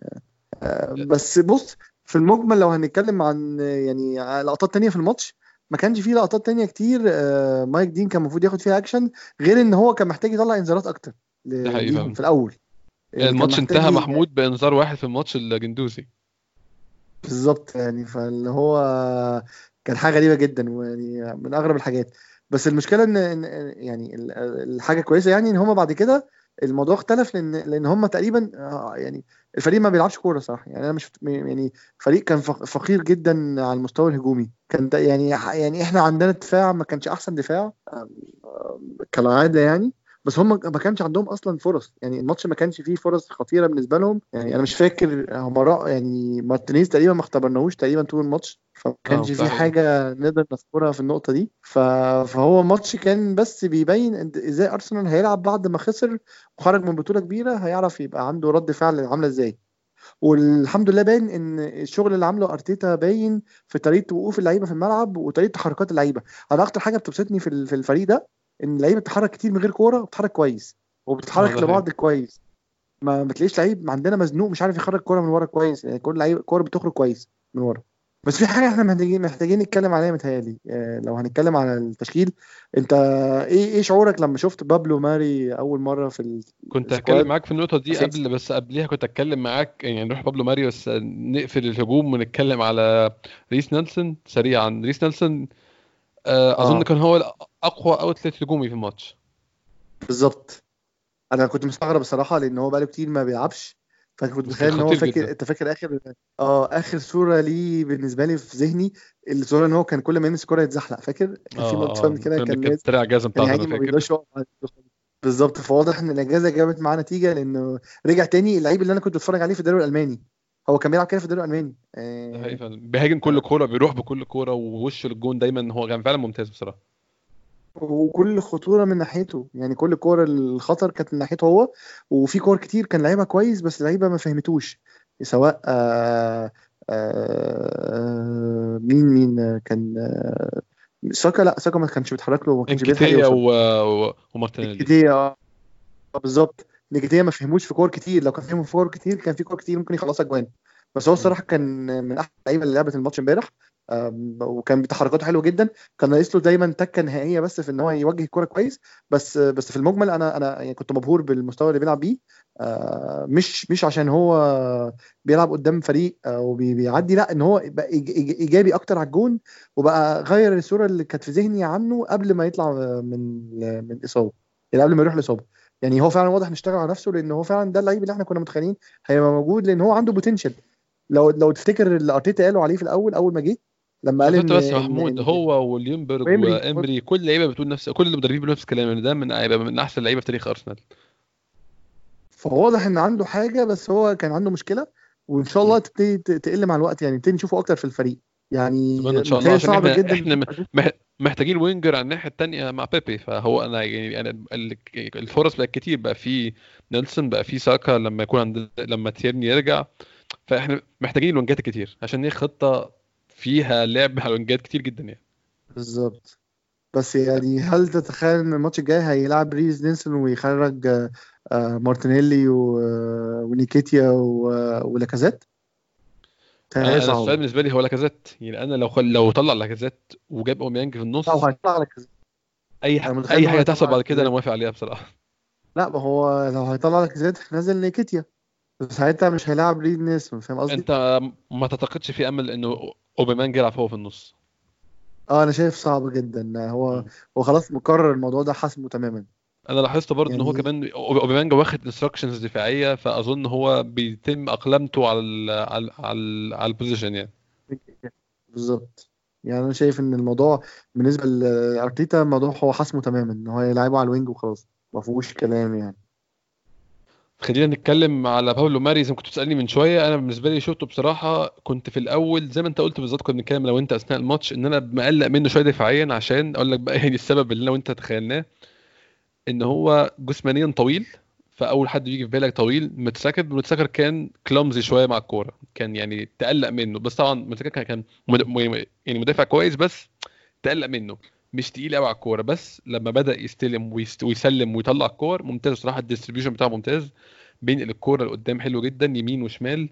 آه، بس بص في المجمل لو هنتكلم عن يعني لقطات تانية في الماتش ما كانش فيه لقطات تانية كتير آه، مايك دين كان المفروض ياخد فيها اكشن غير إن هو كان محتاج يطلع إنذارات أكتر في الأول. يعني الماتش انتهى محمود بإنذار واحد في الماتش الجندوزي بالظبط يعني فاللي هو كان حاجة غريبة جدا ويعني من أغرب الحاجات. بس المشكلة ان يعني الحاجة كويسة يعني إن هم بعد كده الموضوع اختلف لأن لأن هم تقريبا آه، يعني الفريق ما بيلعبش كورة صح؟ يعني أنا مش يعني فريق كان فقير جدا على المستوى الهجومي. كان يعني يعني إحنا عندنا دفاع ما كانش أحسن دفاع كالعادة يعني. بس هم ما كانش عندهم أصلا فرص. يعني الماتش ما كانش فيه فرص خطيرة بالنسبة لهم. يعني أنا مش فاكر هم يعني مارتينيز تقريبا ما اختبرناهوش تقريبا طول الماتش. فما آه، كانش في حاجة نقدر نذكرها في النقطة دي. فهو الماتش كان بس بيبين إزاي أرسنال هيلعب بعد ما خسر وخرج من بطولة كبيرة هيعرف يبقى عنده رد فعل عاملة إزاي. والحمد لله باين إن الشغل اللي عامله أرتيتا باين في طريقة وقوف اللعيبة في الملعب وطريقة تحركات اللعيبة. أنا أكتر حاجة بتبسطني في الفريق ده إن اللعيبه بتتحرك كتير من غير كورة وبتتحرك كويس وبتتحرك لبعض كويس. ما بتلاقيش لعيب عندنا مزنوق مش عارف يخرج كورة من ورا كويس يعني كل لعيب كورة بتخرج كويس من ورا. بس في حاجة إحنا محتاجين محتاجين نتكلم عليها متهيألي. آه، لو هنتكلم على التشكيل أنت إيه إيه شعورك لما شفت بابلو ماري أول مرة في ال... كنت هتكلم معاك في النقطة دي قبل بس قبليها كنت اتكلم معاك يعني نروح بابلو ماري بس نقفل الهجوم ونتكلم على ريس نيلسون سريعا. ريس نيلسون آه، أظن آه. كان هو أقوى outlet هجومي في الماتش. بالظبط. أنا كنت مستغرب الصراحة لأن هو بقاله كتير ما بيلعبش. فكنت متخيل إن هو فاكر. أنت فاكر آخر آه آخر صورة ليه بالنسبة لي في ذهني؟ الصورة إن هو كان كل ما يلمس الكوره يتزحلق فاكر؟ كان في ماتش آه كده كان طلع اجازه بتاعته بالظبط. فواضح إن الإجازة جابت معاه نتيجة لأنه رجع تاني. اللعيب اللي أنا كنت بتفرج عليه في الدوري الألماني هو كان بيلعب كده في الدوري الألماني. آه بيهاجم كل كورة بيروح بكل كورة ووشه للجون دايما هو كان فعلا ممتاز بصراحة. وكل خطورة من ناحيته. يعني كل كور الخطر كانت من ناحيته هو وفي كور كتير كان لعيبها كويس بس اللعيبه ما فهمتوش. سواء آآ آه، آآ آه، مين مين كان آه، ساكا لا ساكا ما كانش بيتحرك له ما كانش بيلحق و... ومارتينيلي نكيتياه بالظبط. نكيتياه ما فهموش في كور كتير. لو كان فهموا في كور كتير كان في كور كتير ممكن يخلصها جوان بس هو الصراحة كان من أحلى اللعيبة اللي لعبت الماتش امبارح. وكان بتحركاته حلوة جدا. كان ناقص له دايما تكة نهائية بس في إن هو يوجه الكوره كويس. بس بس في المجمل أنا أنا يعني كنت مبهور بالمستوى اللي بيلعب بيه. آه، مش مش عشان هو بيلعب قدام فريق آه، وبيعدي لا إن هو بقى إيجابي أكتر على الجون وبقى غير الصورة اللي كانت في ذهني عنه قبل ما يطلع من من إصابة. يعني قبل ما يروح الاصابه يعني هو فعلا واضح نشتغل على نفسه لأن هو فعلا ده اللعيب اللي إحنا كنا متخيلين هيبقى موجود لأن هو عنده بوتنشال لو لو تفتكر اللي أرتيتا قالوا عليه في الأول أول ما جه لما قال إن بس محمود هو واليونبرج وإمري. وإمري كل اللعيبه بتقول نفس كل المدربين بيقولوا نفس الكلام إن ده من هيبقى من أحسن لعيبة في تاريخ أرسنال. فواضح إن عنده حاجة بس هو كان عنده مشكلة وإن شاء الله تبتدي تقل مع الوقت يعني نبتدي نشوفه أكتر في الفريق. يعني إن شاء الله عشان صعب إحنا- جدا إحنا مح- محتاجين وينجر على الناحية الثانية مع بيبي. فهو أنا يعني أنا ال- الفرص بقت كتير بقى في نيلسون بقى في ساكا لما يكون عند لما تيرني يرجع. فإحنا محتاجين الوينجات كتير عشان هي خطة فيها لعب *laughs* على الوينجات كتير جدا يعني. بالظبط. بس يعني هل تتخيل إن الماتش الجاي هيلعب ريز نيلسون ويخرج آه، آه، مارتينيلي آه، ونيكيتيا ولاكازيت؟ أنا السؤال بالنسبة لي هو لاكازيت. يعني أنا لو خل... لو طلع لاكازيت وجاب اوميانج في النص لا هو هيطلع لاكازيت. أي ح... أي حاجة تحصل بعد كده أنا. موافق عليها بصراحة. لا ما هو لو هيطلع لاكازيت نازل نيكيتيا. ساعتها مش هيلاعب ريز نيلسون فاهم قصدي؟ انت ما تعتقدش في أمل إنه اوباميانج يلعب هو في النص؟ آه أنا شايف صعب جدا. هو. هو خلاص مقرر الموضوع ده حاسمه تماما. أنا لاحظت برضه إن هو يعني- كمان اوباميانج واخد instructions دفاعية فأظن هو بيتم أقلمته على ال على على, على ال position يعني. بالظبط. يعني أنا شايف إن الموضوع بالنسبة لارتيتا الموضوع هو حاسمه تماما إن هو يلعبه على الوينج وخلاص. ما فيهوش كلام يعني. خلينا نتكلم على باولو ماري. زي ما كنت بتسألني من شوية أنا بالنسبة لي شفته بصراحة كنت في الأول زي ما أنت قلت بالظبط كنا بنتكلم لو أنت أثناء الماتش إن أنا مقلق منه شوية دفاعيا عشان أقول لك بقى *laughs* يعني السبب اللي أنا وأنت تخيلناه إن هو جسمانيا طويل فأول حد بيجي في بالك طويل ميرتساكر. ميرتساكر كان clumsy شوية مع الكورة كان يعني تقلق منه. بس طبعا ميرتساكر كان يعني مدافع كويس بس تقلق منه. مش تقيل قوي على الكورة بس لما بدأ يستلم ويست- ويسلم ويطلع الكور ممتاز بصراحة ال distribution بتاعه ممتاز بينقل الكورة لقدام حلو جدا يمين وشمال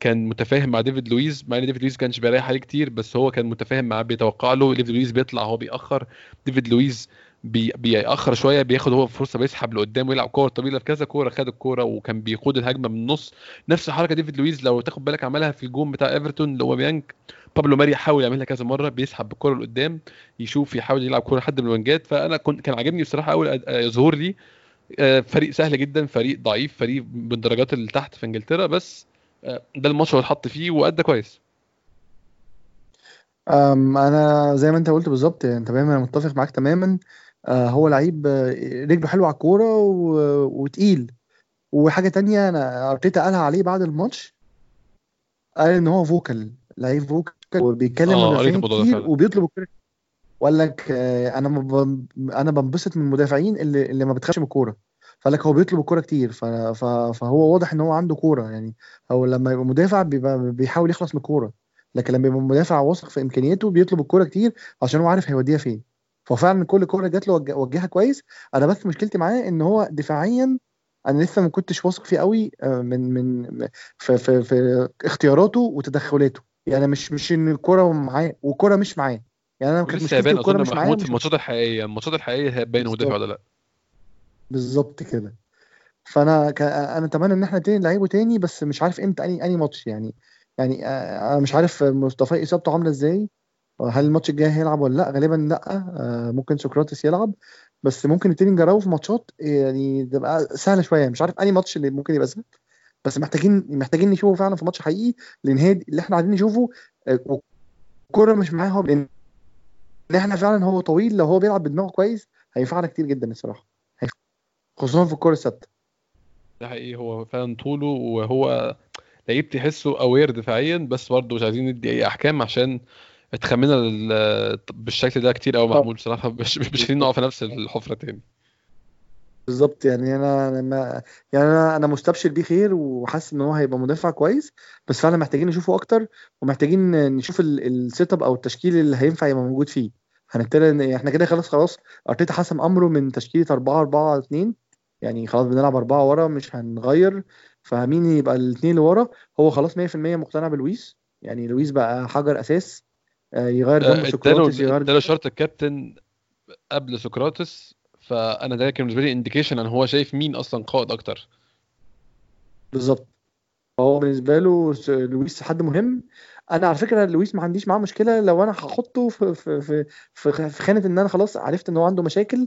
كان متفاهم مع ديفيد لويز مع إن ديفيد لويز كانش بيريح عليه كتير بس هو كان متفاهم معاه بيتوقع له ديفيد لويز بيطلع هو بيأخر ديفيد لويز بي بيأخر شوية بياخد هو فرصة بيسحب لقدام ويلعب كور. طويله في كذا كورة خد الكورة وكان بيقود الهجمة من النص. نفس حركه ديفيد لويز لو تاخد بالك عملها في الجون بتاع إيفرتون بيانج بابلو ماري حاول يعملها كذا مرة بيسحب بالكوره لقدام يشوف يحاول يلعب كورة حد من الوينجات. فأنا كنت كان عاجبني بصراحة أول ظهور لي. آه، فريق سهل جدا فريق ضعيف فريق من الدرجات اللي تحت في إنجلترا بس آه، ده الماتش اللي اتحط فيه وأدى كويس. أنا زي ما أنت قلت بالظبط يعني تماما أنا متفق معاك تماما. آه هو لعيب آه، رجله حلوة على الكورة وتقيل. وحاجة تانية أنا أرتيتا قالها عليه بعد الماتش قال إن هو فوكال لعيب فوكال وبيتكلم مدافعين ده كتير وبيطلب الكوره وقال لك آه أنا أنا بنبسط من المدافعين اللي اللي ما بتخافش من الكورة. فقال لك هو بيطلب الكورة كتير فهو واضح إن هو عنده كورة يعني. هو لما يبقى مدافع بيبقى بيحاول يخلص من الكورة لكن لما يبقى مدافع واثق في إمكانياته بيطلب الكورة كتير عشان هو عارف هيوديها فين. ففعلا كل كورة جات له وجه- وجهها كويس. أنا بس مشكلتي معاه إن هو دفاعيا أنا لسه ما كنتش واثق فيه قوي آه، من من في, في, في اختياراته وتدخلاته. يعني مش مش إن الكورة معاه والكوره مش معاه. يعني أنا كانت لسه هيبان اظن مش معاه محمود في الماتشات الحقيقية الماتشات الحقيقية هيبان هو بالظبط. ولا لأ. بالظبط كده. فأنا ك... أنا أتمنى إن إحنا تاني نلعبه تاني بس مش عارف إمتى اني أني ماتش يعني. يعني آه، أنا مش عارف مصطفى اصابته عاملة إزاي. هل الماتش الجاي هيلعب ولا لأ؟ غالبا لأ. آه، ممكن سقراطس يلعب. بس ممكن نبتدي نجربه في ماتشات يعني تبقى سهلة شوية. مش عارف اني ماتش اللي ممكن يبقى سهل. بس محتاجين محتاجين نشوفه فعلا في ماتش حقيقي. لأن هي اللي إحنا عايزين نشوفه آه، والكوره مش معاه هو لأن إحنا فعلا هو طويل لو هو بيلعب بدماغه كويس هينفعنا كتير جدا الصراحة. خصوصا في الكورة الثابتة. ده حقيقي. هو فعلا طوله وهو لعيب تحسه اوير دفاعيا بس برضه مش عايزين ندي أي أحكام عشان اتخمنا بالشكل ده كتير قوي آه. محمود بصراحة مش مش عايزين نقع في نفس الحفرة تاني. بالظبط يعني أنا أنا ما يعني أنا أنا مستبشر بيه خير وحاسس إن هو هيبقى مدافع كويس بس فعلا محتاجين نشوفه أكتر ومحتاجين نشوف ال- ال set up أو التشكيل اللي هينفع يبقى موجود فيه. هنبتدي إحنا كده خلاص خلاص أرتيتا حسم أمره من تشكيلة 4 4 2 يعني خلاص بنلعب أربعة ورا مش هنغير فمين يبقى الاثنين اللي ورا؟ هو خلاص 100% مقتنع بلويس يعني لويس بقى حجر أساس آه، يغير جنب اداله سقراطس يغير اداله شارة الكابتن قبل سقراطس فأنا ده كان بالنسبة لي indication إن هو شايف مين أصلا قائد أكتر. بالظبط. هو بالنسبة له لويس حد مهم. أنا على فكرة لويس ما عنديش معاه مشكلة. لو أنا هحطه في في في خانة إن أنا خلاص عرفت إن هو عنده مشاكل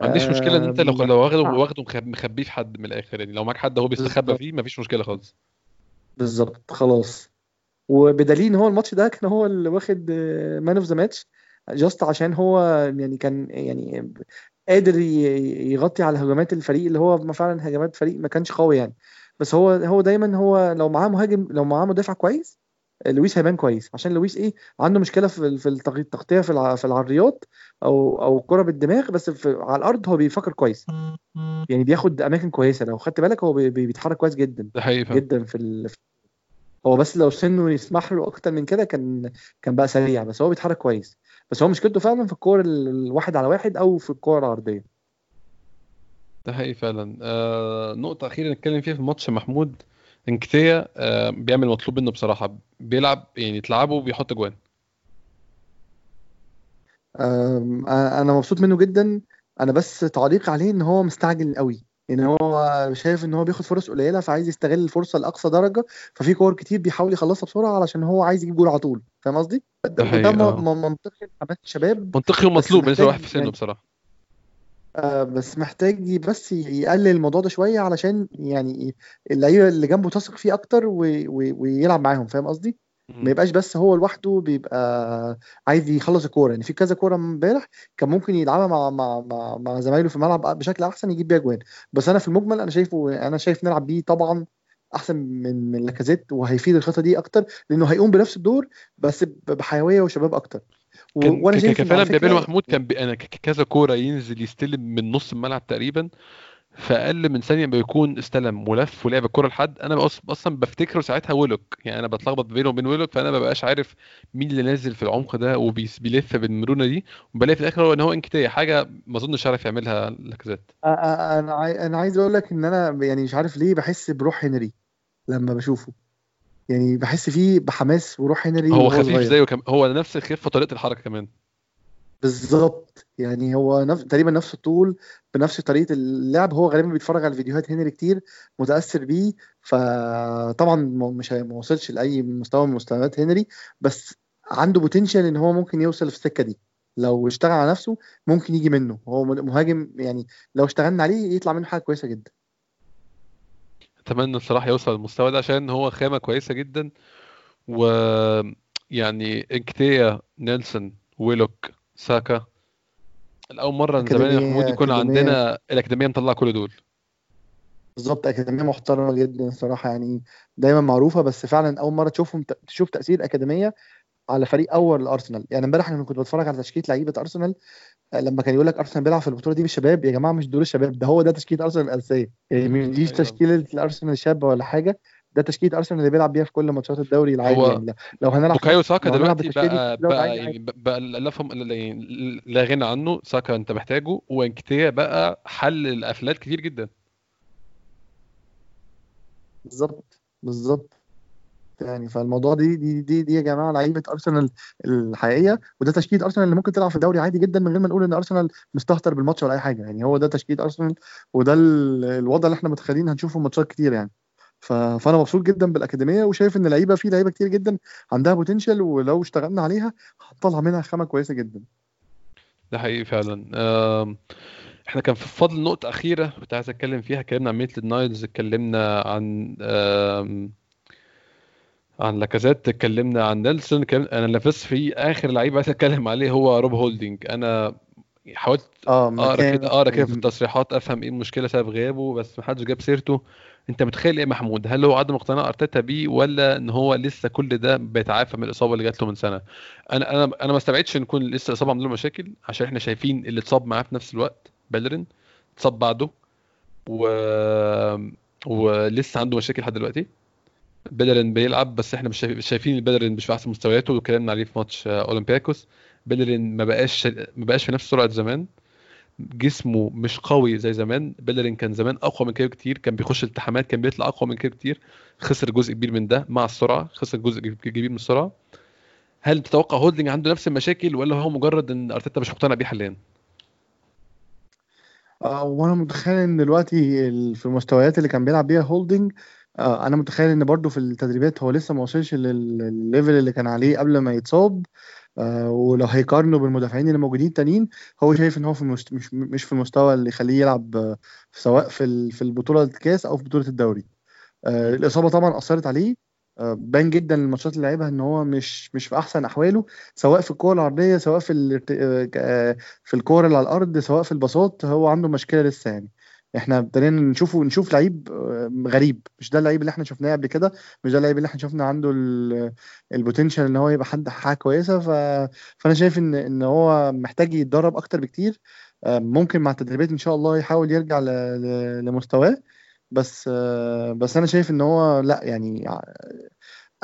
ما عنديش مشكلة إن أنت لو لو واخده آه. واخده مخب- مخبيه في حد من الآخر. يعني لو معاك حد هو بيستخبى فيه مفيش مشكلة خالص. بالظبط. خلاص. وبدليل إن هو الماتش ده كان هو اللي واخد man of the match just عشان هو يعني كان يعني قادر يغطي على هجمات الفريق اللي هو فعلا هجمات فريق ما كانش قوي يعني. بس هو هو دايما هو لو معاه مهاجم لو معاه مدافع كويس لويس هيبان كويس. عشان لويس إيه؟ عنده مشكلة في في التغطية في في العرضيات أو أو كرة بالدماغ بس في على الأرض هو بيفكر كويس. يعني بياخد أماكن كويسة. لو خدت بالك هو بيتحرك كويس جدا. ده حقيقي جدا في. هو بس لو سنه يسمح له أكتر من كده كان كان بقى سريع بس هو بيتحرك كويس. بس هو مشكلته فعلا في الكور الواحد على واحد أو في الكور العرضية. ده حقيقي فعلا. آه نقطة أخيرة نتكلم فيها في ماتش محمود إنكتيا آه بيعمل مطلوب منه بصراحة. بيلعب يعني تلعبه وبيحط جوان. أنا مبسوط منه جدا. أنا بس تعليقي عليه إن هو مستعجل قوي. يعني هو شايف إن هو بياخد فرص قليلة فعايز يستغل الفرصة لأقصى درجة ففي كور كتير بيحاول يخلصها بسرعة علشان هو عايز يجيب جول على طول فاهم قصدي؟ ده منطقي حماس الشباب منطقي ومطلوب بالنسبة لواحد في سنه يعني بصراحة آه بس محتاج بس يقلل الموضوع ده شوية علشان يعني اللعيبة اللي جنبه تثق فيه أكتر ويلعب معاهم فاهم قصدي؟ ما يبقاش بس هو لوحده بيبقى عايز يخلص الكورة. يعني في كذا كورة امبارح كان ممكن يلعبها مع مع مع, مع زمايله في الملعب بشكل أحسن يجيب بيها جوان بس أنا في المجمل أنا شايفه أنا شايف نلعب بيه طبعا أحسن من من لاكازيت وهيفيد الخطة دي أكتر لأنه هيقوم بنفس الدور بس بحيوية وشباب أكتر. وأنا شايف كان فعلا بيعمله محمود كان أنا كذا كورة ينزل يستلم من نص الملعب تقريبا في أقل من ثانية بيكون استلم ولف ولعب الكرة لحد أنا أصلا بفتكره ساعتها ويلوك. يعني أنا بتلخبط بينه وبين ويلوك فأنا ما بقاش عارف مين اللي نازل في العمق ده وبيلف بالمرونة دي. وبلاقي في الآخر هو إن هو انكتيه حاجة ما أظنش عارف يعملها لاكازيت. أنا أنا عايز أقول لك إن أنا يعني مش عارف ليه بحس بروح هنري لما بشوفه. يعني بحس فيه بحماس وروح هنري هو خفيف زيه كم... هو نفس الخفة طريقة الحركة كمان. بالظبط. يعني هو نف... تقريبا نفس الطول بنفس طريقة اللعب. هو غالبا بيتفرج على فيديوهات هنري كتير متأثر بيه فطبعا مش ما وصلش لأي مستوى من مستويات هنري بس عنده بوتنشال إن هو ممكن يوصل في السكة دي. لو اشتغل على نفسه ممكن يجي منه. هو مهاجم يعني لو اشتغلنا عليه يطلع منه حاجة كويسة جدا. أتمنى الصراحة يوصل للمستوى ده عشان هو خامة كويسة جدا. و يعني إنكتيا نيلسون ويلوك ساكا. الأول مرة من زمان محمود يكون عندنا الأكاديمية مطلع كل دول. بالظبط أكاديمية محترمة جدا الصراحه يعني دايما معروفة بس فعلا أول مرة تشوفهم تشوف تأثير اكاديميه على فريق أول الأرسنال. يعني امبارح أنا كنت بتفرج على تشكيلة لعيبة أرسنال لما كان يقول لك أرسنال بيلعب في البطولة دي بالشباب يا جماعة مش دول الشباب ده هو ده تشكيلة أرسنال الأساسية. يعني مش دي تشكيلة الأرسنال الشابه ولا حاجة ده تشكيلة أرسنال اللي بيلعب بيها في كل ماتشات الدوري العادي يعني. لو هنلعب بوكايو ساكا دلوقتي بقى بقى يعني بقى لا غنى عنه. ساكا أنت محتاجه. وإنكتيا بقى حل الأفلات كتير جدا. بالظبط بالظبط. يعني فالموضوع دي دي دي, دي يا جماعة لعيبة أرسنال الحقيقية. وده تشكيلة أرسنال اللي ممكن تلعب في الدوري عادي جدا من غير ما نقول إن أرسنال مستهتر بالماتش ولا أي حاجة. يعني هو ده تشكيلة أرسنال وده الوضع اللي إحنا متخيلين هنشوفه ماتشات كتير يعني. فانا مبسوط جدا بالأكاديمية وشايف إن لعيبة في لعيبة كتير جدا عندها potential ولو اشتغلنا عليها هنطلع منها خامة كويسة جدا. ده حقيقي فعلا. إحنا كان في فضل نقطة أخيرة كنت عايز أتكلم فيها اتكلمنا عن ميتلاند نايلز اتكلمنا عن عن لاكازيت اتكلمنا عن نيلسون أنا اللي بس في آخر لعيب عايز أتكلم عليه هو روب هولدنج أنا حاولت آه أقرأ كده أقرأ كده في التصريحات أفهم إيه المشكلة سبب غيابه بس ما حدش جاب سيرته. انت متخيل إيه محمود؟ هل هو عدم اقتناع أرتيتا بيه ولا إن هو لسه كل ده بيتعافى من الإصابة اللي جات له من سنة؟ أنا أنا أنا ما استبعدش إن يكون لسه الاصابه عاملة له مشاكل عشان إحنا شايفين اللي اتصاب معاه في نفس الوقت بيلرين اتصاب بعده و ولسه عنده مشاكل لحد دلوقتي. بيلرين بيلعب بس إحنا مش شايفين البيلرين مش في أحسن مستوياته واتكلمنا عليه في ماتش أولمبياكوس. بيلرين ما بقاش ما بقاش في نفس سرعة زمان. جسمه مش قوي زي زمان. بيلرين كان زمان أقوى من كده كتير كان بيخش التحامات كان بيطلع أقوى من كده كتير خسر جزء كبير من ده مع السرعة خسر جزء كبير من السرعة. هل تتوقع هولدنج عنده نفس المشاكل ولا هو مجرد إن أرتيتا مش مقتنع بيه حاليا؟ آه وأنا متخيل إن دلوقتي في المستويات اللي كان بيلعب بيها هولدنج آه أنا متخيل إن برضو في التدريبات هو لسه ما وصلش للل level اللي كان عليه قبل ما يتصاب. آه ولو هيقارنه بالمدافعين اللي موجودين التانيين هو شايف إن هو في المست... مش مش في المستوى اللي يخليه يلعب آه سواء في في البطولة الكاس أو في بطولة الدوري. آه الإصابة طبعا أثرت عليه. بان جدا الماتشات اللي لعبها إن هو مش مش في أحسن أحواله سواء في الكوره العرضية سواء في آه، في الكوره اللي على الأرض سواء في الباصات هو عنده مشكلة لسه يعني. إحنا ابتدينا نشوفه نشوف لعيب آه، غريب. مش ده اللعيب اللي إحنا شفناه قبل كده؟ مش ده اللعيب اللي إحنا شفنا عنده ال- ال potential ان هو يبقى حد حاجة كويسة؟ ف... فأنا شايف إن إن هو محتاج يتدرب أكتر بكتير. آه، ممكن مع التدريبات إن شاء الله يحاول يرجع ل... ل... لمستواه. بس آه، بس أنا شايف إن هو لأ يعني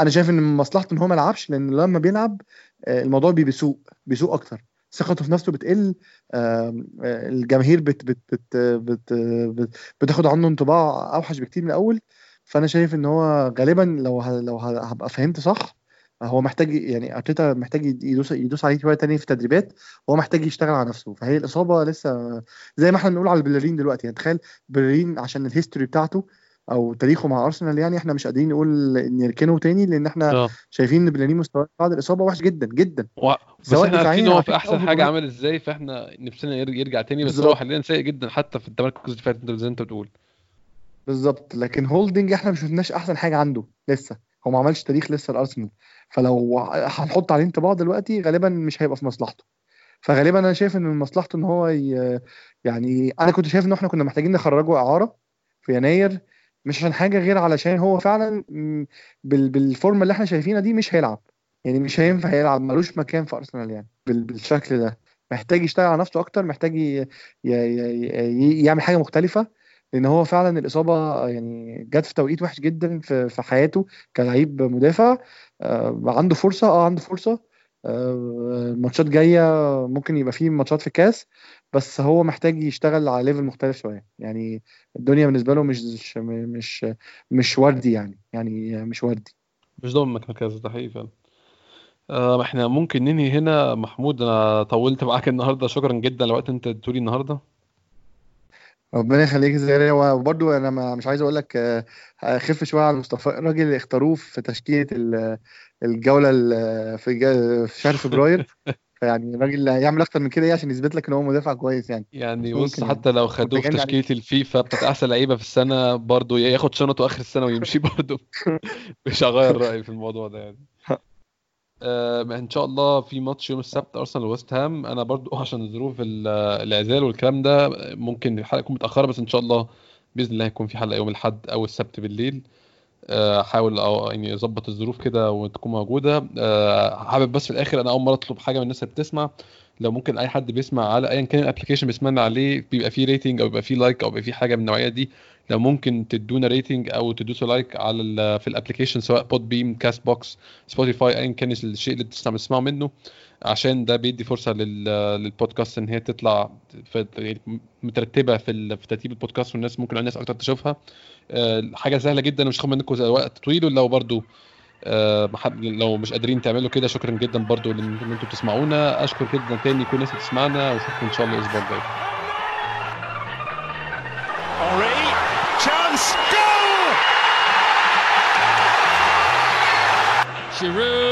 أنا شايف إن مصلحته إن هو ما يلعبش لأن لما بيلعب الموضوع بي- بيسوء بيسوء أكتر. ثقته في نفسه بتقل آه، الجماهير بت بت بت بت بت بتاخد عنه انطباع أوحش بكتير من الأول. فأنا شايف إن هو غالبا لو لو هبقى فهمت صح هو محتاج يعني أرتيتا محتاج يدوس يدوس عليه شوية تاني في التدريبات وهو محتاج يشتغل على نفسه. فهي الإصابة لسه زي ما إحنا بنقول على البيلرين دلوقتي يعني تخيل بيلرين عشان ال history بتاعته أو تاريخه مع أرسنال يعني إحنا مش قادرين نقول نركنه تاني لأن إحنا آه. شايفين إن بيلرين مستواه بعد الإصابة وحش جدا جدا. و... بس سواء إحنا عارفين هو في أحسن حاجة عامل إزاي فإحنا نفسنا ير- يرجع تاني بس هو حاليا سيء جدا حتى في التمركز اللي فات زي أنت بتقول. بالظبط. لكن هولدنج إحنا ما شفناش أحسن حاجة عنده لسه. هو ما عملش تاريخ لسه الارسنال فلو هنحط عليه انطباع دلوقتي غالبا مش هيبقى في مصلحته. فغالبا أنا شايف إن من مصلحته إن هو ي... يعني أنا كنت شايف إن إحنا كنا محتاجين نخرجه إعارة في يناير مش عشان حاجة غير علشان هو فعلا. بالفورمة اللي إحنا شايفينها دي مش هيلعب. يعني مش هينفع يلعب ملوش مكان في أرسنال يعني بال... بالشكل ده. محتاج يشتغل على نفسه أكتر محتاج ي... ي... ي... يعمل حاجة مختلفة لأن هو فعلا الإصابة يعني جت في توقيت وحش جدا في في حياته كلاعب مدافع. آه، عنده فرصة آه عنده فرصة. آه، الماتشات جاية ممكن يبقى فيه ماتشات في الكاس بس هو محتاج يشتغل على ليفل مختلف شوية. يعني الدنيا بالنسبة له مش مش مش وردي يعني يعني مش وردي. مش ضامن مركز ده حقيقي فعلا. آه إحنا ممكن ننهي هنا. محمود أنا طولت معاك النهارده. شكرا جدا. لوقت انت اديتولي النهارده. ربنا يخليك زي وبرضه أنا ما مش عايز أقول لك آه، خف شوية على مصطفى. الراجل اللي اختاروه في تشكيلة ال- الجولة ال- في في شهر فبراير. *laughs* فيعني الراجل هيعمل أكتر من كده إيه عشان يثبت لك إن هو مدافع كويس يعني. يعني بص ممكن يعني حتى لو خدوه في متجني عليه تشكيلة الفيفا بتاعت أحسن لعيبة في السنة برضه ياخد شنطه آخر السنة ويمشي برضه *laughs* مش هغير رأيي في الموضوع ده يعني. آه، إن شاء الله في ماتش يوم السبت أرسنال وويست هام. أنا برضو *laughs* عشان ظروف ال- العزال والكلام ده ممكن الحلقة تكون متأخرة بس إن شاء الله بإذن الله هيكون في حلقة يوم الأحد أو السبت بالليل. آه، أحاول أو يعني أظبط الظروف كده وتكون موجودة. آه، حابب بس في الآخر أنا أول مرة أطلب حاجة من الناس اللي بتسمع. لو ممكن أي حد بيسمع على ايا كان ال application بيسمعنا عليه بيبقى فيه rating أو بيبقى فيه like أو بيبقى فيه حاجة من النوعية دي لو ممكن تدونا rating أو تدوسوا like على ال- في ال application سواء Podbean Castbox Spotify ايا كان الشيء اللي بتسمع بتسمعوا منه عشان ده بيدي فرصة لل- للبودكاست إن هي تطلع في يعني مترتبة في في ترتيب البودكاست والناس ممكن الناس أكتر تشوفها. آه، حاجة سهلة جدا ومش هاخد منكم وقت طويل ولو برضو آه، لو مش قادرين تعملوا كده شكرا جدا برضو لأن إن أنتوا بتسمعونا. أشكر جدا تاني كل الناس بتسمعنا وأشوفكم إن شاء الله الأسبوع الجاي. Giroud.